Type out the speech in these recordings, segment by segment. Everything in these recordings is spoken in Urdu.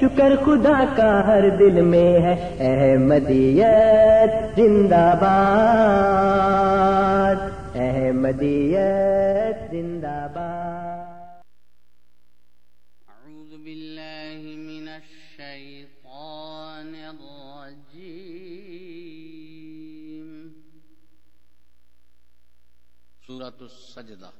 شکر خدا کا ہر دل میں ہے۔ احمدیت زندہ باد۔ احمدیت زندہ باد۔ أعوذ بالله من الشيطان الرجيم سورة السجدة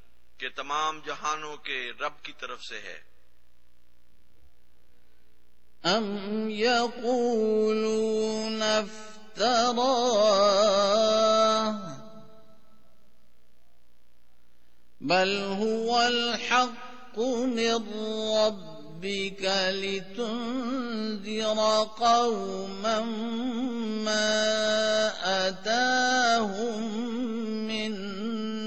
کہ تمام جہانوں کے رب کی طرف سے ہے۔ أم يقولون افتراه بل هو الحق من ربك لتنذر قوما ما أتاهم من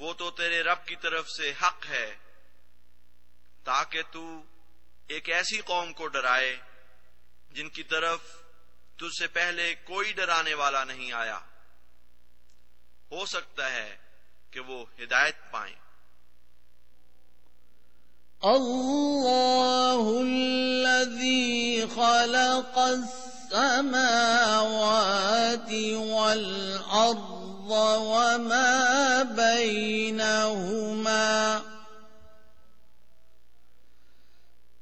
وہ تو تیرے رب کی طرف سے حق ہے، تاکہ تو ایک ایسی قوم کو ڈرائے جن کی طرف تجھ سے پہلے کوئی ڈرانے والا نہیں آیا۔ ہو سکتا ہے کہ وہ ہدایت پائیں۔ الله الذي خلق السماوات والأرض وما بينهما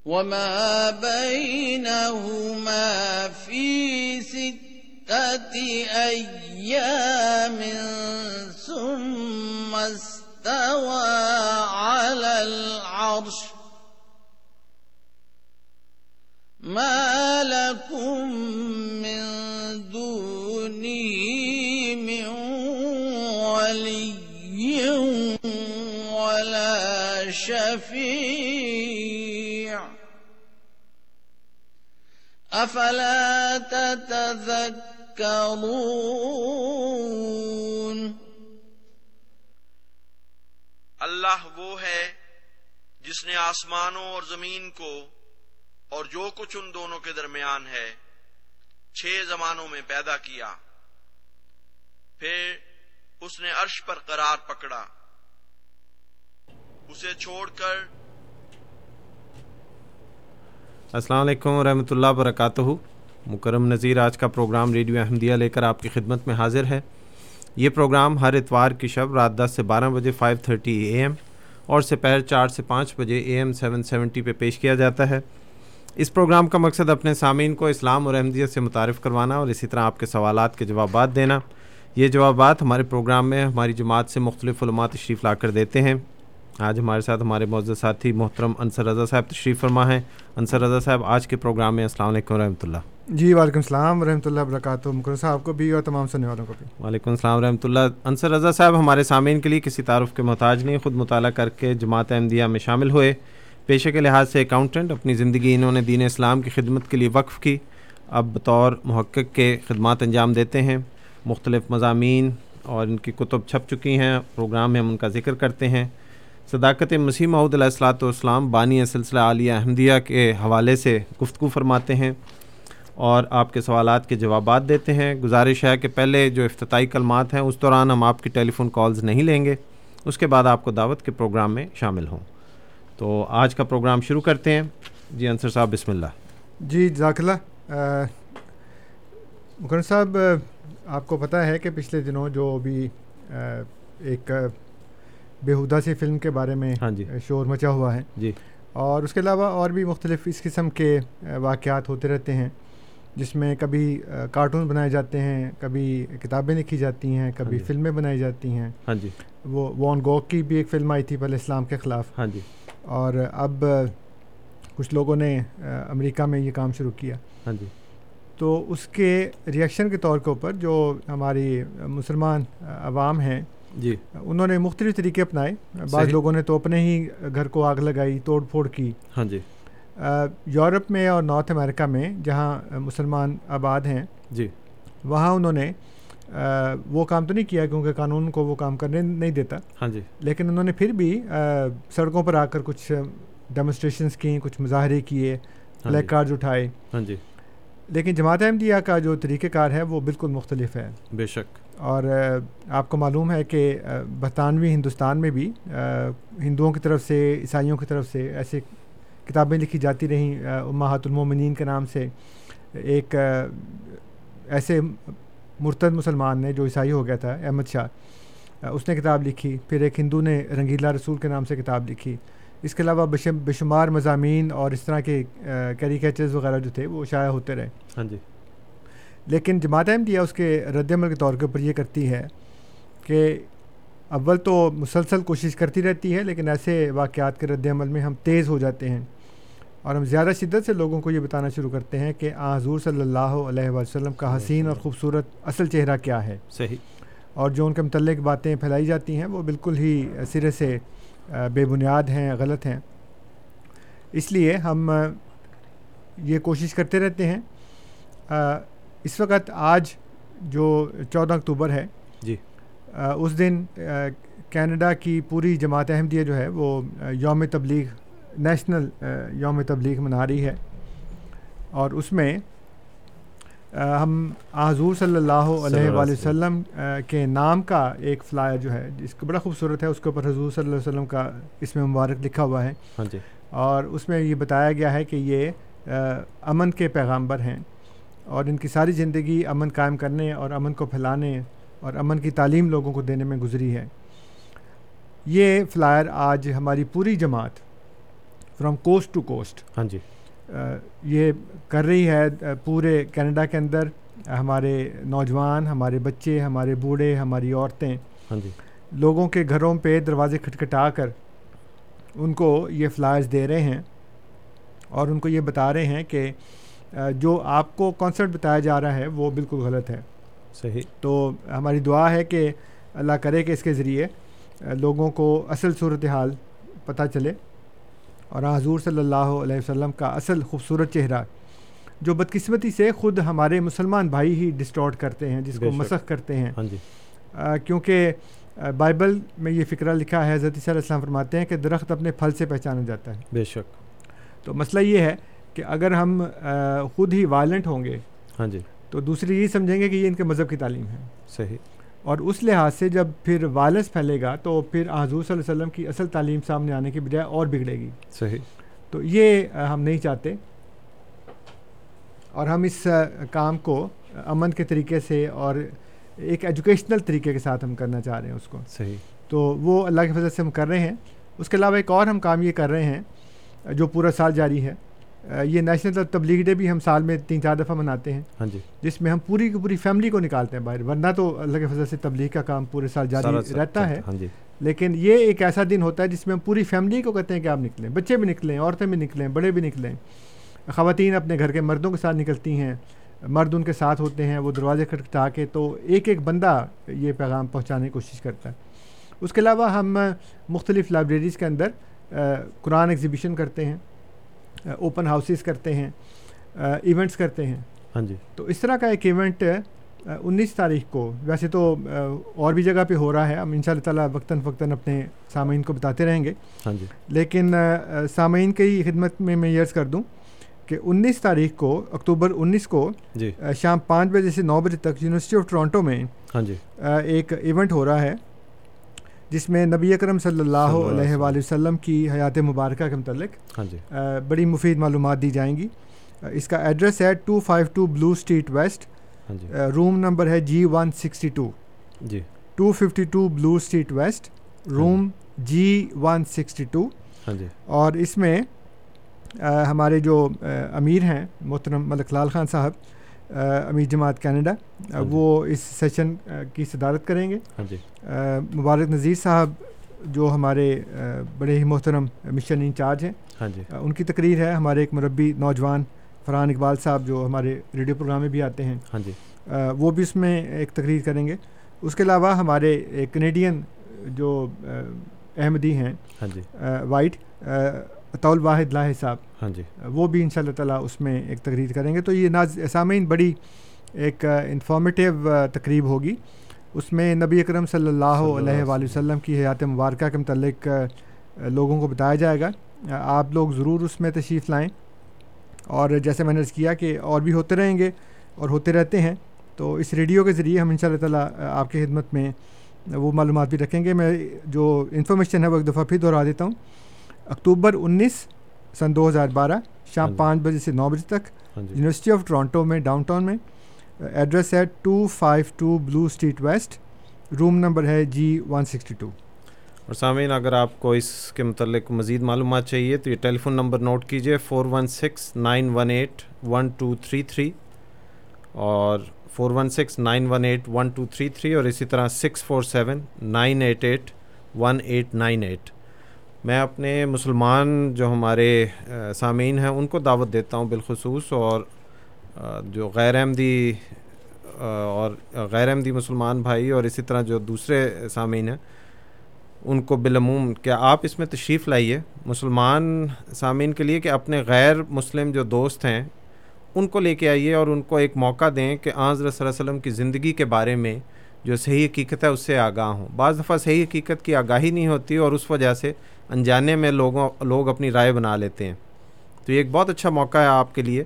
وما بينهما في ستة أيام ثم استوى على العرش ما لكم من دونه ولي ولا شفيع. أفلا تتذكرون؟ اللہ وہ ہے جس نے آسمانوں اور زمین کو اور جو کچھ ان دونوں کے درمیان ہے، چھ زمانوں میں پیدا کیا۔ پھر اس نے عرش پر قرار پکڑا۔ اسے چھوڑ کر السلام علیکم ورحمۃ اللہ وبرکاتہ مکرم نذیر، آج کا پروگرام ریڈیو احمدیہ لے کر آپ کی خدمت میں حاضر ہے۔ یہ پروگرام ہر اتوار کی شب رات دس سے بارہ بجے فائیو تھرٹی اے ایم اور سپہر چار سے پانچ بجے اے ایم سیون سیونٹی پہ پیش کیا جاتا ہے۔ اس پروگرام کا مقصد اپنے سامعین کو اسلام اور احمدیت سے متعارف کروانا اور اسی طرح آپ کے سوالات کے جوابات دینا۔ یہ جوابات ہمارے پروگرام میں ہماری جماعت سے مختلف علماء تشریف لا کر دیتے ہیں۔ آج ہمارے ساتھ ہمارے معزز ساتھی محترم انصر رضا صاحب تشریف فرما ہیں۔ انصر رضا صاحب آج کے پروگرام میں السلام علیکم ورحمۃ اللہ۔ جی وعلیکم السلام ورحمۃ اللہ وبرکاتہ۔ مکر صاحب کو بھی اور تمام سننے والوں کو بھی۔ وعلیکم السلام ورحمۃ اللہ۔ انصر رضا صاحب ہمارے سامعین کے لیے کسی تعارف کے محتاج نہیں خود مطالعہ کر کے جماعت احمدیہ میں شامل ہوئے۔ پیشے کے لحاظ سے اکاؤنٹنٹ اپنی زندگی انہوں نے دین اسلام کی خدمت کے لیے وقف کی۔ اب بطور محقق کے خدمات انجام دیتے ہیں۔ مختلف مضامین اور ان کی کتب چھپ چکی ہیں، پروگرام میں ہم ان کا ذکر کرتے ہیں۔ صداقت مسیح محدود علیہ السلاۃ والسلام بانی سلسلہ عالیہ احمدیہ کے حوالے سے گفتگو فرماتے ہیں اور آپ کے سوالات کے جوابات دیتے ہیں۔ گزارش ہے کہ پہلے جو افتتاحی کلمات ہیں، اس دوران ہم آپ کی ٹیلی فون کالز نہیں لیں گے۔ اس کے بعد آپ کو دعوت کے پروگرام میں شامل ہوں۔ تو آج کا پروگرام شروع کرتے ہیں۔ جی انصر صاحب، بسم اللہ۔ جی جزاک اللہ۔ مکرم صاحب آپ کو پتہ ہے کہ پچھلے دنوں جو ابھی ایک بےحدہ سی فلم کے بارے میں ہاں جی۔ شور مچا ہوا ہے۔ جی۔ اور اس کے علاوہ اور بھی مختلف اس قسم کے واقعات ہوتے رہتے ہیں جس میں کبھی کارٹون بنائے جاتے ہیں کبھی کتابیں لکھی جاتی ہیں کبھی جی۔ فلمیں بنائی جاتی ہیں۔ ہاں جی۔ وہ وان گوک کی بھی ایک فلم آئی تھی پہلے اسلام کے خلاف۔ ہاں جی۔ اور اب کچھ لوگوں نے امریکہ میں یہ کام شروع کیا۔ ہاں جی۔ تو اس کے ریئیکشن کے طور کے اوپر جو ہماری مسلمان عوام ہیں جی۔ انہوں نے مختلف طریقے اپنائے۔ بعض لوگوں نے تو اپنے ہی گھر کو آگ لگائی توڑ پھوڑ کی۔ ہاں جی۔ یورپ میں اور نارتھ امریکہ میں جہاں مسلمان آباد ہیں جی۔ وہاں انہوں نے وہ کام تو نہیں کیا کیونکہ قانون کو وہ کام کرنے نہیں دیتا۔ ہاں جی۔ لیکن انہوں نے پھر بھی سڑکوں پر آ کر کچھ ڈیمونسٹریشنس کیں کچھ مظاہرے کیے ہاں بلیک جی۔ کارڈز اٹھائے۔ ہاں جی۔ لیکن جماعت احمدیہ کا جو طریقہ کار ہے وہ بالکل مختلف ہے۔ بے شک۔ اور آپ کو معلوم ہے کہ برطانوی ہندوستان میں بھی ہندوؤں کی طرف سے عیسائیوں کی طرف سے ایسے کتابیں لکھی جاتی رہیں امہات المومنین کے نام سے ایک ایسے مرتد مسلمان نے جو عیسائی ہو گیا تھا احمد شاہ اس نے کتاب لکھی پھر ایک ہندو نے رنگیلا رسول کے نام سے کتاب لکھی۔ اس کے علاوہ بے شمار مضامین اور اس طرح کے کیریکیچرز وغیرہ جو تھے وہ شائع ہوتے رہے۔ ہاں جی۔ لیکن جماعت احمدیہ اس کے رد عمل کے طور کے اوپر یہ کرتی ہے کہ اول تو مسلسل کوشش کرتی رہتی ہے لیکن ایسے واقعات کے رد عمل میں ہم تیز ہو جاتے ہیں اور ہم زیادہ شدت سے لوگوں کو یہ بتانا شروع کرتے ہیں کہ آ حضور صلی اللہ علیہ وسلم کا حسین اور خوبصورت اصل چہرہ کیا ہے۔ صحیح۔ اور جو ان کے متعلق باتیں پھیلائی جاتی ہیں وہ بالکل ہی سرے سے بے بنیاد ہیں غلط ہیں۔ اس لیے ہم یہ کوشش کرتے رہتے ہیں۔ اس وقت آج جو چودہ اکتوبر ہے جی۔ اس دن کینیڈا کی پوری جماعت احمدیہ جو ہے وہ یوم تبلیغ نیشنل یوم تبلیغ منا رہی ہے۔ اور اس میں ہم حضور صلی اللہ علیہ وآلہ وسلم کے نام کا ایک فلائر جو ہے جس کو بڑا خوبصورت ہے اس کے اوپر حضور صلی اللہ علیہ وسلم کا اس میں مبارک لکھا ہوا ہے۔ ہاں جی۔ اور اس میں یہ بتایا گیا ہے کہ یہ امن کے پیغامبر ہیں۔ اور ان کی ساری زندگی امن قائم کرنے اور امن کو پھیلانے اور امن کی تعلیم لوگوں کو دینے میں گزری ہے۔ یہ فلائر آج ہماری پوری جماعت فرام کوسٹ ٹو کوسٹ ہاں جی۔ یہ کر رہی ہے پورے کینیڈا کے اندر ہمارے نوجوان ہمارے بچے ہمارے بوڑھے ہماری عورتیں ہاں جی۔ لوگوں کے گھروں پہ دروازے کھٹکھٹا کر ان کو یہ فلائرز دے رہے ہیں اور ان کو یہ بتا رہے ہیں کہ جو آپ کو کانسرٹ بتایا جا رہا ہے وہ بالکل غلط ہے۔ صحیح۔ تو ہماری دعا ہے کہ اللہ کرے کہ اس کے ذریعے لوگوں کو اصل صورت حال پتہ چلے۔ اور حضور صلی اللہ علیہ وسلم کا اصل خوبصورت چہرہ جو بدقسمتی سے خود ہمارے مسلمان بھائی ہی ڈسٹارٹ کرتے ہیں جس کو مسخ کرتے ہیں۔ ہاں جی۔ کیونکہ بائبل میں یہ فکرہ لکھا ہے حضرت علیہ السلام فرماتے ہیں کہ درخت اپنے پھل سے پہچانا جاتا ہے۔ بے شک۔ تو مسئلہ یہ ہے کہ اگر ہم خود ہی وائلنٹ ہوں گے ہاں جی۔ تو دوسری یہ سمجھیں گے کہ یہ ان کے مذہب کی تعلیم ہے۔ صحیح۔ اور اس لحاظ سے جب پھر وائلنس پھیلے گا تو پھر حضور صلی اللہ علیہ وسلم کی اصل تعلیم سامنے آنے کی بجائے اور بگڑے گی۔ صحیح۔ تو یہ ہم نہیں چاہتے۔ اور ہم اس کام کو امن کے طریقے سے اور ایک ایجوکیشنل طریقے کے ساتھ ہم کرنا چاہ رہے ہیں اس کو۔ صحیح۔ تو وہ اللہ کے فضل سے ہم کر رہے ہیں۔ اس کے علاوہ ایک اور ہم کام یہ کر رہے ہیں جو پورا سال جاری ہے یہ نیشنل تبلیغ ڈے بھی ہم سال میں تین چار دفعہ مناتے ہیں۔ ہاں جی۔ جس میں ہم پوری کی پوری فیملی کو نکالتے ہیں باہر ورنہ تو اللہ کے فضل سے تبلیغ کا کام پورے سال جاری رہتا ہے۔ ہاں جی۔ لیکن یہ ایک ایسا دن ہوتا ہے جس میں ہم پوری فیملی کو کہتے ہیں کہ آپ نکلیں بچے بھی نکلیں عورتیں بھی نکلیں بڑے بھی نکلیں۔ خواتین اپنے گھر کے مردوں کے ساتھ نکلتی ہیں مرد ان کے ساتھ ہوتے ہیں وہ دروازے کھٹکھٹا کے تو ایک ایک بندہ یہ پیغام پہنچانے کی کوشش کرتا ہے۔ اس کے علاوہ ہم مختلف لائبریریز کے اندر قرآن ایگزیبیشن کرتے ہیں۔ اوپن ہاؤسز کرتے ہیں ایونٹس کرتے ہیں۔ ہاں جی۔ تو اس طرح کا ایک ایونٹ انیس تاریخ کو ویسے تو اور بھی جگہ پہ ہو رہا ہے۔ ہم ان شاء اللہ تعالیٰ وقتاً فقتاً اپنے سامعین کو بتاتے رہیں گے۔ ہاں جی۔ لیکن سامعین کی خدمت میں میں یرز کر دوں کہ انیس تاریخ کو اکتوبر انیس کو جی۔ شام پانچ بجے سے نو بجے تک یونیورسٹی آف ٹورانٹو میں ہاں جی۔ ایک ایونٹ ہو رہا ہے۔ جس میں نبی اکرم صلی اللہ علیہ وآلہ وسلم۔ کی حیات مبارکہ کے متعلق ہاں جی۔ بڑی مفید معلومات دی جائیں گی۔ اس کا ایڈریس ہے two five two Bloor Street West room number ہے G one sixty two ji. Two fifty two Bloor Street West room G one sixty two اور اس میں ہمارے جو امیر ہیں محترم ملک لال خان صاحب امیر جماعت کینیڈا وہ اس سیشن کی صدارت کریں گے۔ ہاں جی۔ مبارک نذیر صاحب جو ہمارے بڑے ہی محترم مشن انچارج ہیں ہاں جی۔ ان کی تقریر ہے۔ ہمارے ایک مربی نوجوان فرحان اقبال صاحب جو ہمارے ریڈیو پروگرام میں بھی آتے ہیں ہاں جی۔ وہ بھی اس میں ایک تقریر کریں گے۔ اس کے علاوہ ہمارے ایک کینیڈین جو احمدی ہیں ہاں جی۔ وائٹ اطول واحد لاہ صاحب ہاں جی۔ وہ بھی ان شاء اللہ تعالیٰ اس میں ایک تقریر کریں گے۔ تو یہ ناز سامعین بڑی ایک انفارمیٹیو تقریب ہوگی۔ اس میں نبی اکرم صلی اللہ علیہ وآلہ وسلم کی حیات مبارکہ کے متعلق لوگوں کو بتایا جائے گا۔ آپ لوگ ضرور اس میں تشریف لائیں۔ اور جیسے میں نے کیا کہ اور بھی ہوتے رہیں گے اور ہوتے رہتے ہیں تو اس ریڈیو کے ذریعے ہم ان شاء اللہ تعالیٰ آپ کی خدمت میں وہ معلومات بھی رکھیں گے۔ میں جو انفارمیشن ہے وہ ایک دفعہ پھر دہرا دیتا ہوں۔ اکتوبر انیس سن دو ہزار بارہ شام پانچ بجے سے نو بجے تک یونیورسٹی آف ٹورانٹو میں ڈاؤن ٹاؤن میں ایڈریس ہے two five two Bloor Street West room number ہے جی ون سکسٹی ٹو اور سامعین اگر آپ کو اس کے متعلق مزید معلومات چاہیے تو یہ ٹیلی فون نمبر نوٹ کیجیے four one six nine one eight one two three three اور four one six nine one eight one two three three اور اسی طرح six four seven nine eight eight one eight nine eight میں اپنے مسلمان جو ہمارے سامعین ہیں، ان کو دعوت دیتا ہوں بالخصوص اور جو غیر احمدی اور غیر احمدی مسلمان بھائی اور اسی طرح جو دوسرے سامعین ہیں، ان کو بالعموم کیا آپ اس میں تشریف لائیے؟ مسلمان سامعین کے لیے کہ اپنے غیر مسلم جو دوست ہیں، ان کو لے کے آئیے اور ان کو ایک موقع دیں کہ آضر صلی اللہ علیہ وسلم کی زندگی کے بارے میں جو صحیح حقیقت ہے اس سے آگاہ ہوں۔ بعض دفعہ صحیح حقیقت کی آگاہی نہیں ہوتی اور اس وجہ سے انجانے میں لوگوں، لوگ اپنی رائے بنا لیتے ہیں۔ تو یہ ایک بہت اچھا موقع ہے آپ کے لیے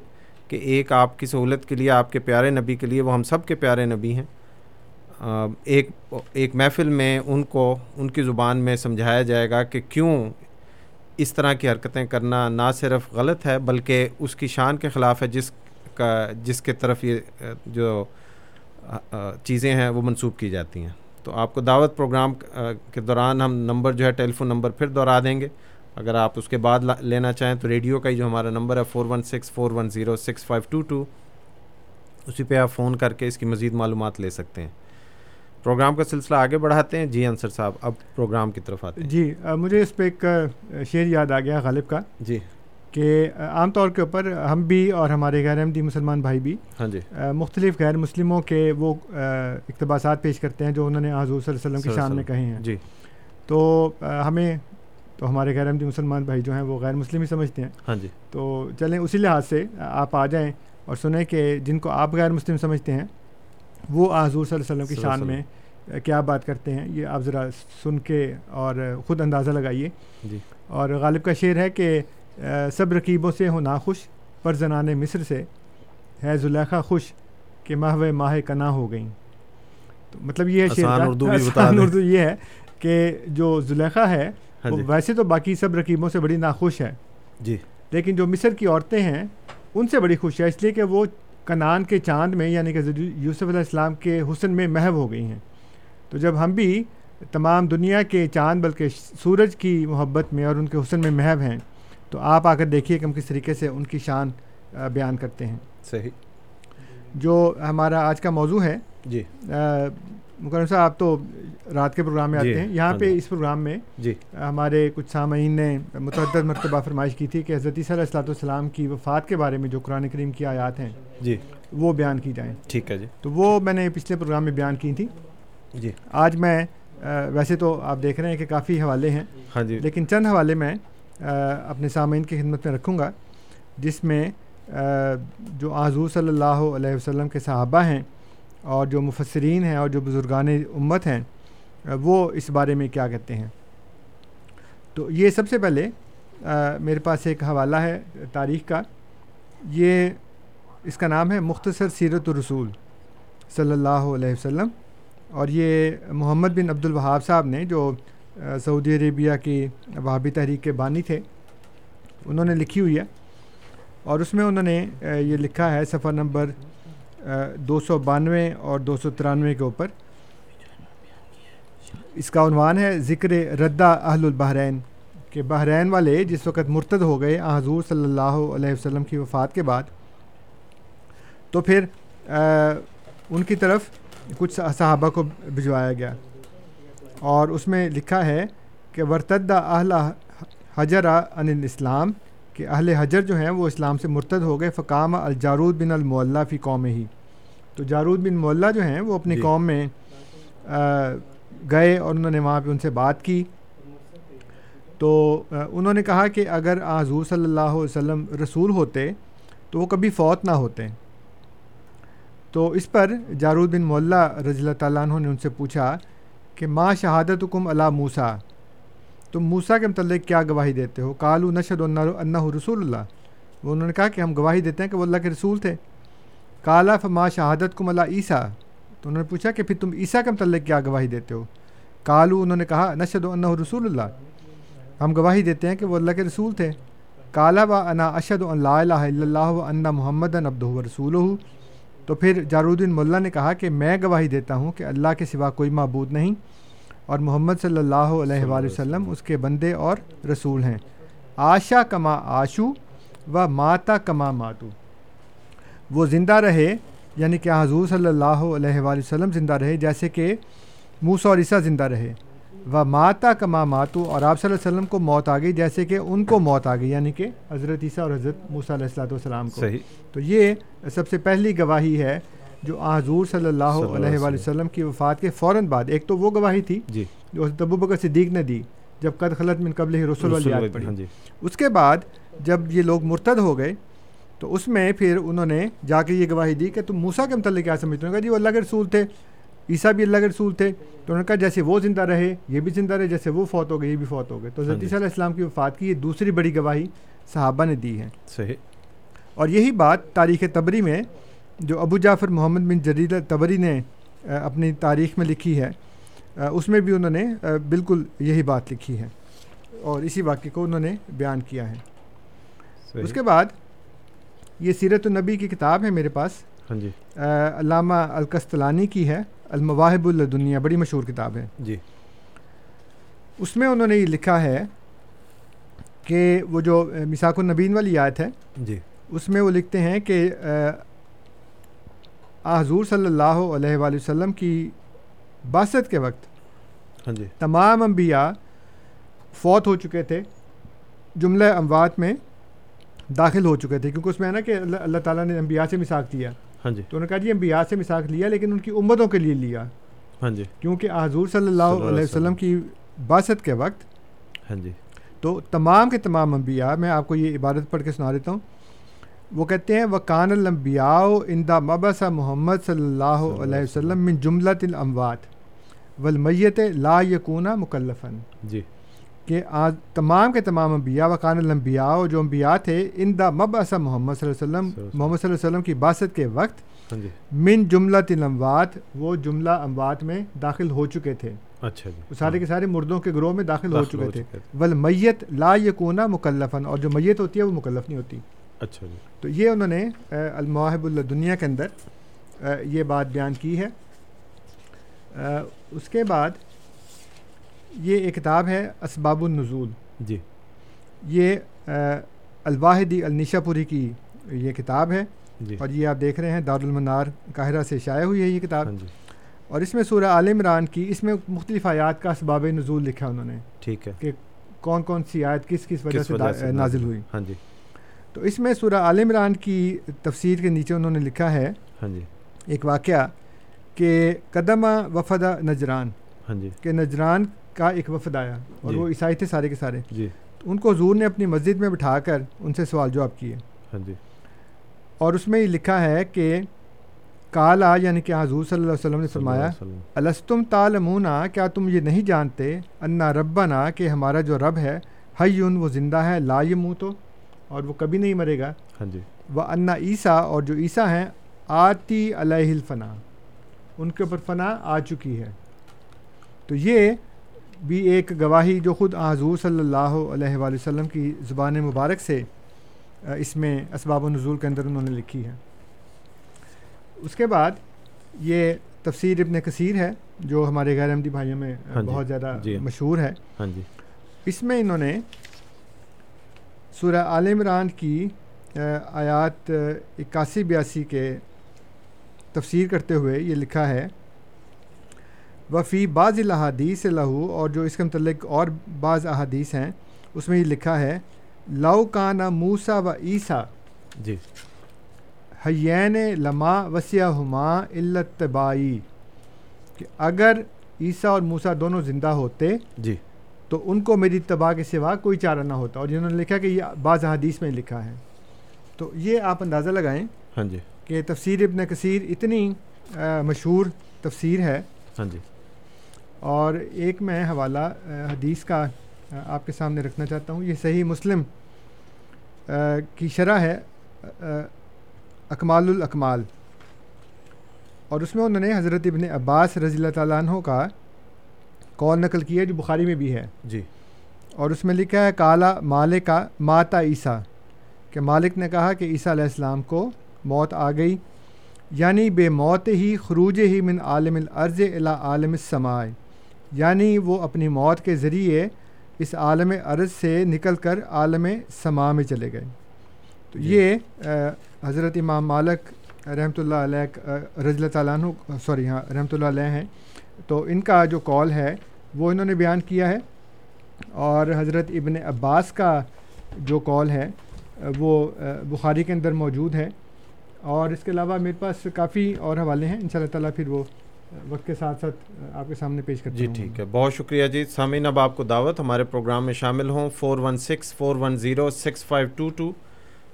کہ ایک آپ کی سہولت کے لیے، آپ کے پیارے نبی کے لیے، وہ ہم سب کے پیارے نبی ہیں۔ ایک ایک محفل میں ان کو، ان کی زبان میں سمجھایا جائے گا کہ کیوں اس طرح کی حرکتیں کرنا نہ صرف غلط ہے بلکہ اس کی شان کے خلاف ہے، جس کا، جس کے طرف یہ، جو چیزیں ہیں وہ منسوخ کی جاتی ہیں۔ تو آپ کو دعوت پروگرام کے دوران ہم نمبر جو ہے ٹیلی فون نمبر پھر دہرا دیں گے۔ اگر آپ اس کے بعد لینا چاہیں تو ریڈیو کا ہی جو ہمارا نمبر ہے four one six four one zero six five two two اسی پہ آپ فون کر کے اس کی مزید معلومات لے سکتے ہیں۔ پروگرام کا سلسلہ آگے بڑھاتے ہیں۔ جی انصر صاحب اب پروگرام کی طرف آتے ہیں۔ جی مجھے اس پہ ایک شعر یاد آ گیا غالب کا۔ جی۔ کہ عام طور کے اوپر ہم بھی اور ہمارے غیر احمدی مسلمان بھائی بھی ہاں جی۔ مختلف غیر مسلموں کے وہ اقتباسات پیش کرتے ہیں جو انہوں نے حضور صلی اللہ علیہ وسلم کی شان میں کہے ہیں۔ جی۔ تو ہمیں تو ہمارے غیر احمدی مسلمان بھائی جو ہیں وہ غیر مسلم ہی سمجھتے ہیں۔ ہاں جی۔ تو چلیں اسی لحاظ سے آپ آ جائیں اور سنیں کہ جن کو آپ غیر مسلم سمجھتے ہیں وہ حضور صلی اللہ علیہ وسلم کی شان میں کیا بات کرتے ہیں یہ آپ ذرا سن کے اور خود اندازہ لگائیے۔ جی۔ اور غالب کا شعر ہے کہ سب رقیبوں سے ہو ناخوش پر زنان مصر سے۔ ہے زلیخا خوش کہ ماہ ماہ کنا ہو گئیں۔ تو مطلب یہ اردو یہ ہے کہ جو زلیخا ہے وہ ویسے تو باقی سب رقیبوں سے بڑی ناخوش ہے۔ جی۔ لیکن جو مصر کی عورتیں ہیں ان سے بڑی خوش ہے اس لیے کہ وہ کنان کے چاند میں یعنی کہ یوسف علیہ السلام کے حسن میں محو ہو گئی ہیں۔ تو جب ہم بھی تمام دنیا کے چاند بلکہ سورج کی محبت میں اور ان کے حسن میں محو ہیں تو آپ آ کر دیکھیے کہ ہم کس طریقے سے ان کی شان بیان کرتے ہیں۔ صحیح۔ جو ہمارا آج کا موضوع ہے جی۔ مکرم صاحب آپ تو رات کے پروگرام میں جی، آتے ہیں۔ یہاں ہاں پہ جی۔ اس پروگرام میں جی۔ ہمارے کچھ سامعین نے متعدد مرتبہ فرمائش کی تھی کہ حضرت عیسیٰ علیہ السلاۃ والسلام کی وفات کے بارے میں جو قرآن کریم کی آیات ہیں جی۔ وہ بیان کی جائیں۔ ٹھیک ہے جی۔ تو وہ میں نے پچھلے پروگرام میں بیان کی تھی۔ جی۔ آج میں ویسے تو آپ دیکھ رہے ہیں کہ کافی حوالے ہیں ہاں جی۔ لیکن چند حوالے میں اپنے سامعین کی خدمت میں رکھوں گا، جس میں جو حضور صلی اللہ علیہ وسلم کے صحابہ ہیں اور جو مفسرین ہیں اور جو بزرگان امت ہیں، وہ اس بارے میں کیا کہتے ہیں؟ تو یہ سب سے پہلے میرے پاس ایک حوالہ ہے تاریخ کا، یہ اس کا نام ہے مختصر سیرت الرسول صلی اللہ علیہ وسلم اور یہ محمد بن عبد الوہاب صاحب نے جو سعودی عربیہ کی وہابی تحریک کے بانی تھے۔ انہوں نے لکھی ہوئی ہے اور اس میں انہوں نے یہ لکھا ہے صفحہ نمبر دو سو بانوے اور دو سو ترانوے کے اوپر۔ اس کا عنوان ہے ذکر ردہ اہل البحرین۔ کہ بحرین والے جس وقت مرتد ہو گئے حضور صلی اللہ علیہ وسلم کی وفات کے بعد، تو پھر ان کی طرف کچھ صحابہ کو بھجوایا گیا۔ اور اس میں لکھا ہے کہ ورتدہ اہل حجر ان الاسلام کہ اہل حجر جو ہیں وہ اسلام سے مرتد ہو گئے فقام الجارود بن المولہ فی قوم ہی۔ تو جارود بن مولہ جو ہیں وہ اپنی جی۔ قوم میں گئے اور انہوں نے وہاں پہ ان سے بات کی۔ تو انہوں نے کہا کہ اگر حضور صلی اللہ علیہ وسلم رسول ہوتے تو وہ کبھی فوت نہ ہوتے۔ تو اس پر جارود بن مولا رضی اللہ تعالیٰ عنہ نے ان سے پوچھا کہ ماں شہادت حکم اللہ موسا تم موسا کے متعلق کیا گواہی دیتے ہو؟ کالو نشد اللہ رسول اللہ۔ وہ انہوں نے کہا کہ ہم گواہی دیتے ہیں کہ وہ اللہ کے رسول تھے۔ کالا فما شہادت کم اللہ عیسیٰ۔ تو انہوں نے پوچھا کہ پھر تم عیسیٰ کے متعلق کیا گواہی دیتے ہو؟ کالو انہوں نے کہا نشد اللہ رسول اللہ۔ ہم گواہی دیتے ہیں کہ وہ اللہ کے رسول تھے۔ کالا و انا اشد اللہ الہ الا اللہ و انّا محمد ابد و رسول تو پھر جارودین ملا نے کہا کہ میں گواہی دیتا ہوں کہ اللہ کے سوا کوئی معبود نہیں اور محمد صلی اللہ علیہ وآلہ وسلم اس کے بندے اور رسول ہیں۔ آشا کما آشو و ماتا کما ماتو۔ وہ زندہ رہے یعنی کہ حضور صلی اللہ علیہ وآلہ وسلم زندہ رہے، جیسے کہ موسا اور عیسیٰ زندہ رہے۔ و ماتا کما ماتو اور آپ صلی اللہ علیہ وسلم کو موت آ گئی جیسے کہ ان کو موت آ گئی یعنی کہ حضرت عیسیٰ اور حضرت موسیٰ علیہ السلاۃ والسلام کو۔ صحیح۔ تو یہ سب سے پہلی گواہی ہے جو حضور صلی اللہ اللہ علیہ وآلہ وسلم۔ کی وفات کے فوراً بعد۔ ایک تو وہ گواہی تھی جی۔ جو حضرت ابو بکر صدیق نے دی جب قد خلط من قبل ہی رسول والی پڑھی ہاں جی۔ اس کے بعد جب یہ لوگ مرتد ہو گئے تو اس میں پھر انہوں نے جا کے یہ گواہی دی کہ تم موسا کے متعلق کیا سمجھتے ہو؟ کہا جی وہ اللہ کے رسول تھے۔ عیسیٰ بھی اللہ کے رسول تھے تو انہوں نے کہا جیسے وہ زندہ رہے یہ بھی زندہ رہے جیسے وہ فوت ہو گئے یہ بھی فوت ہو گئے۔ تو ہاں حضرت جی۔ عیسیٰ علیہ السلام کی وفات کی یہ دوسری بڑی گواہی صحابہ نے دی ہے۔ صحیح۔ اور یہی بات تاریخ تبری میں جو ابو جعفر محمد بن جریر تبری نے اپنی تاریخ میں لکھی ہے اس میں بھی انہوں نے بالکل یہی بات لکھی ہے۔ اور اسی واقعے کو انہوں نے بیان کیا ہے۔ صحیح۔ اس کے بعد یہ سیرت النبی کی کتاب ہے میرے پاس۔ ہاں جی۔ علامہ القستلانی کی ہے۔ المواہب الدنیا بڑی مشہور کتاب ہے۔ جی۔ اس میں انہوں نے یہ لکھا ہے کہ وہ جو مساک النبین والی آیت ہے جی۔ اس میں وہ لکھتے ہیں کہ آ، حضور صلی اللہ علیہ وآلہ وسلم کی باست کے وقت ہاں جی۔ تمام انبیاء فوت ہو چکے تھے جملہ اموات میں داخل ہو چکے تھے کیونکہ اس میں ہے نا کہ اللہ اللہ تعالیٰ نے انبیاء سے مساق دیا ہاں جی۔ تو انہوں نے کہا جی انبیاء سے مساق لیا لیکن ان کی امتوں کے لیے لیا۔ ہاں جی۔ کیونکہ حضور صلی اللہ علیہ وسلم۔ کی باست کے وقت ہاں جی۔ تو تمام کے تمام انبیاء میں آپ کو یہ عبارت پڑھ کے سنا دیتا ہوں۔ وہ کہتے ہیں وہ کان الانبیاء اندا مبس محمد صلی اللہ علیہ وسلم من جملت الاموات والمیت لا یکونا مکلفن جی۔ کہ آج تمام کے تمام انبیاء وقان الانبیاء جو انبیاء تھے ان دا مبعث محمد صلی اللہ علیہ وسلم۔ محمد صلی اللہ علیہ وسلم کی باست کے وقت ہاں جی۔ من جملہ الاموات وہ جملہ اموات میں داخل ہو چکے تھے۔ اچھا جی۔ سارے کے سارے مردوں کے گروہ میں داخل ہو چکے تھے۔ ول میت لا یکونا مکلفن اور جو میت ہوتی ہے وہ مکلف نہیں ہوتی۔ اچھا جی۔ تو یہ انہوں نے المواہب اللہ دنیا کے اندر یہ بات بیان کی ہے۔ اس کے بعد یہ ایک کتاب ہے اسباب النزول۔ جی۔ یہ الواحدی النشا پوری کی یہ کتاب ہے۔ جی۔ اور یہ آپ دیکھ رہے ہیں دارالمنار قاہرہ سے شائع ہوئی ہے یہ کتاب۔ ہاں جی۔ اور اس میں سورہ عال عمران کی اس میں مختلف آیات کا اسباب نزول لکھا انہوں نے۔ ٹھیک ہے۔ کہ کون کون سی آیت کس کس وجہ سے سے نازل ہوئی۔ ہاں جی۔ تو اس میں سورہ عال عمران کی تفسیر کے نیچے انہوں نے لکھا ہے ہاں جی۔ ایک واقعہ کہ قدمہ وفد نجران۔ ہاں جی۔ کہ نجران کا ایک وفد آیا اور جی۔ وہ عیسائی تھے سارے کے سارے۔ جی۔ ان کو حضور نے اپنی مسجد میں بٹھا کر ان سے سوال جواب کیے۔ ہاں جی۔ اور اس میں یہ لکھا ہے کہ کالا یعنی کہ حضور صلی اللہ علیہ وسلم نے فرمایا الستم تعلمونا کیا تم یہ نہیں جانتے انا ربنا کہ ہمارا جو رب ہے حیون وہ زندہ ہے لا یمو تو اور وہ کبھی نہیں مرے گا۔ ہاں جی۔ وہ انا عیسیٰ اور جو عیسیٰ ہیں آتی علیہ الفنا۔ ان کے اوپر فنا آ چکی ہے۔ تو یہ بھی ایک گواہی جو خود حضور صلی اللہ علیہ وآلہ وسلم کی زبان مبارک سے اس میں اسباب و نزول کے اندر انہوں نے لکھی ہے۔ اس کے بعد یہ تفسیر ابن کثیر ہے جو ہمارے غیر احمدی بھائیوں میں ہاں جی، بہت زیادہ جی۔ مشہور ہے۔ ہاں جی۔ اس میں انہوں نے سورہ عال عمران کی آیات اکاسی بیاسی کے تفسیر کرتے ہوئے یہ لکھا ہے۔ وفی بعض الحادیث لہو اور جو اس کے متعلق اور بعض احادیث ہیں اس میں یہ لکھا ہے لو کانا موسا و عیسیٰ جی۔ حین لما وسیع ہما التبائی کہ اگر عیسیٰ اور موسا دونوں زندہ ہوتے جی۔ تو ان کو میری تباہ کے سوا کوئی چارہ نہ ہوتا اور جنہوں نے لکھا کہ یہ بعض حدیث میں لکھا ہے۔ تو یہ آپ اندازہ لگائیں ہاں جی۔ کہ تفسیر ابن کثیر اتنی مشہور تفسیر ہے ہاں جی۔ اور ایک میں حوالہ حدیث کا آپ کے سامنے رکھنا چاہتا ہوں۔ یہ صحیح مسلم کی شرح ہے اکمال الاکمال اور اس میں انہوں نے حضرت ابن عباس رضی اللہ تعالیٰ عنہ کا قول نقل کیا جو بخاری میں بھی ہے۔ جی۔ اور اس میں لکھا ہے کالا مالک کا ماتا عیسیٰ۔ کہ مالک نے کہا کہ عیسیٰ علیہ السلام کو موت آ گئی یعنی بے موت ہی خروج ہی من عالم الارض الی عالم السماء۔ یعنی وہ اپنی موت کے ذریعے اس عالم ارض سے نکل کر عالم سما میں چلے گئے۔ تو جی۔ یہ حضرت امام مالک رحمۃ اللہ علیہ رضی اللہ تعالیٰ عنہ سوری ہاں رحمۃ اللہ علیہ ہیں۔ تو ان کا جو کال ہے وہ انہوں نے بیان کیا ہے۔ اور حضرت ابن عباس کا جو کال ہے وہ بخاری کے اندر موجود ہے۔ اور اس کے علاوہ میرے پاس کافی اور حوالے ہیں۔ ان شاء اللہ تعالیٰ پھر وہ وقت کے ساتھ ساتھ آپ کے سامنے پیش کرتا جی ہوں۔ ٹھیک ہے۔ بہت شکریہ جی۔ سامعین اب آپ کو دعوت ہمارے پروگرام میں شامل ہوں۔ Four one six four one zero six five two two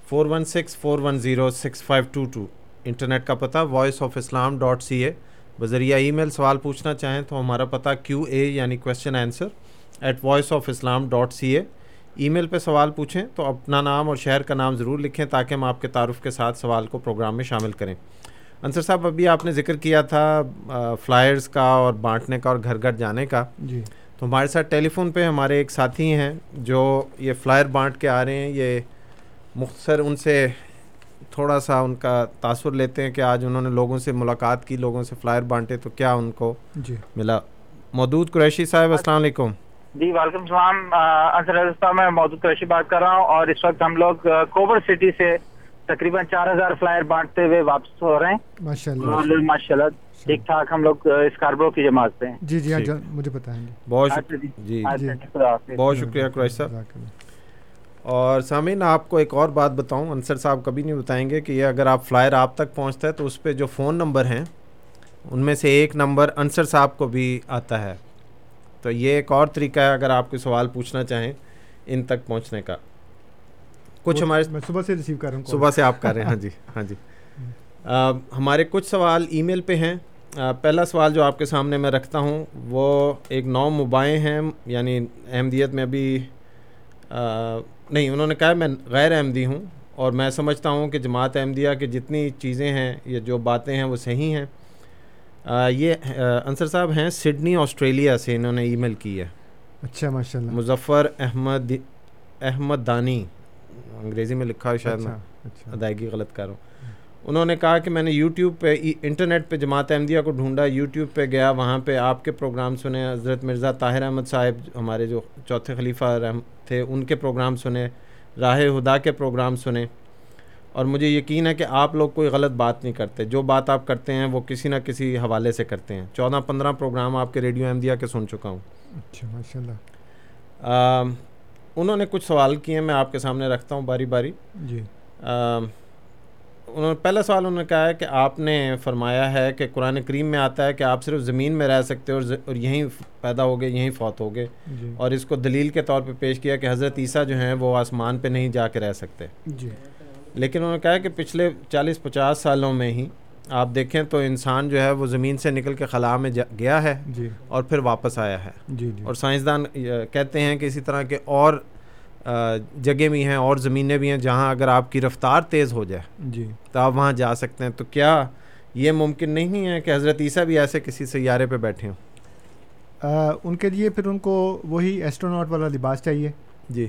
four one six four one zero six five two two internet کا پتہ Voice of Islam dot C A بذریعہ ای میل سوال پوچھنا چاہیں تو ہمارا پتہ کیو اے یعنی question answer at Voice of Islam dot C A email پہ سوال پوچھیں تو اپنا نام اور شہر کا نام ضرور لکھیں تاکہ ہم آپ کے تعارف کے ساتھ سوال کو پروگرام میں شامل کریں۔ انصر صاحب ابھی آپ نے ذکر کیا تھا فلائرز کا اور بانٹنے کا اور گھر گھر جانے کا۔ جی۔ تو ہمارے ساتھ ٹیلی فون پہ ہمارے ایک ساتھی ہیں جو یہ فلائر بانٹ کے آ رہے ہیں۔ یہ مختصر ان سے تھوڑا سا ان کا تاثر لیتے ہیں کہ آج انہوں نے لوگوں سے ملاقات کی لوگوں سے فلائر بانٹے تو کیا ان کو جی۔ ملا؟ مودود قریشی صاحب السلام علیکم۔ جی وعلیکم السلام۔ انصر صاحب میں موجود قریشی بات کر رہا ہوں اور اس وقت ہم لوگ کوبر سٹی سے تقریباً چار ہزار فلائر بانٹتے ہوئے واپس ہو رہے ہیں۔ ماشاء اللہ۔ ماشاء اللہ ٹھیک ٹھاک ہم لوگ اسکاربرو کی جماعت ہیں۔ جی جی ہاں۔ جان مجھے ہے۔ جی بہت شکریہ جی۔ جی۔ جی،۔ بہت شکریہ قریش صاحب۔ اور سامعین آپ کو ایک اور بات بتاؤں۔ انصر صاحب کبھی نہیں بتائیں گے کہ یہ اگر آپ فلائر آپ تک پہنچتا ہے تو اس پہ جو فون نمبر ہیں ان میں سے ایک نمبر انصر صاحب کو بھی آتا ہے۔ تو یہ ایک اور طریقہ ہے اگر آپ کوئی سوال پوچھنا چاہیں ان تک پہنچنے کا۔ کچھ ہمارے میں صبح سے ریسیو کر رہا ہوں صبح سے آپ کر رہے ہیں ہاں جی ہاں جی۔ ہمارے کچھ سوال ای میل پہ ہیں۔ پہلا سوال جو آپ کے سامنے میں رکھتا ہوں وہ ایک نو مبائیں ہیں یعنی احمدیت میں ابھی نہیں انہوں نے کہا میں غیر احمدی ہوں اور میں سمجھتا ہوں کہ جماعت احمدیہ کی جتنی چیزیں ہیں یہ جو باتیں ہیں وہ صحیح ہیں۔ یہ انصر صاحب ہیں سڈنی آسٹریلیا سے انہوں نے ای میل کی ہے۔ اچھا ماشاء اللہ مظفر احمد احمد دانی۔ انگریزی میں لکھا ہے شاید اچھا میں اچھا۔ ادائیگی غلط کر رہا ہوں۔ انہوں نے کہا کہ میں نے یوٹیوب پہ انٹرنیٹ پہ جماعت احمدیہ کو ڈھونڈا یوٹیوب پہ گیا وہاں پہ آپ کے پروگرام سنے حضرت مرزا طاہر احمد صاحب ہمارے جو چوتھے خلیفہ رحم تھے ان کے پروگرام سنے راہ ہدا کے پروگرام سنے۔ اور مجھے یقین ہے کہ آپ لوگ کوئی غلط بات نہیں کرتے۔ جو بات آپ کرتے ہیں وہ کسی نہ کسی حوالے سے کرتے ہیں۔ چودہ پندرہ پروگرام آپ کے ریڈیو احمدیہ کے سن چکا ہوں۔ اچھا ماشاء اللہ انہوں نے کچھ سوال کیے ہیں میں آپ کے سامنے رکھتا ہوں باری باری۔ جی۔ انہوں نے پہلا سوال انہوں نے کہا ہے کہ آپ نے فرمایا ہے کہ قرآن کریم میں آتا ہے کہ آپ صرف زمین میں رہ سکتے ہو اور ز- اور یہیں پیدا ہو گئے یہیں فوت ہو گئے۔ جی۔ اور اس کو دلیل کے طور پہ پیش کیا کہ حضرت عیسیٰ جو ہیں وہ آسمان پہ نہیں جا کے رہ سکتے۔ جی۔ لیکن انہوں نے کہا کہ پچھلے چالیس پچاس سالوں میں ہی آپ دیکھیں تو انسان جو ہے وہ زمین سے نکل کے خلا میں گیا ہے جی۔ اور پھر واپس آیا ہے۔ جی جی۔ اور سائنسدان کہتے ہیں کہ اسی طرح کے اور جگہ بھی ہیں اور زمینیں بھی ہیں جہاں اگر آپ کی رفتار تیز ہو جائے جی۔ تو آپ وہاں جا سکتے ہیں۔ تو کیا یہ ممکن نہیں ہے کہ حضرت عیسیٰ بھی ایسے کسی سیارے پہ بیٹھے ہوں؟ آ، ان کے لیے پھر ان کو وہی ایسٹروناٹ والا لباس چاہیے۔ جی۔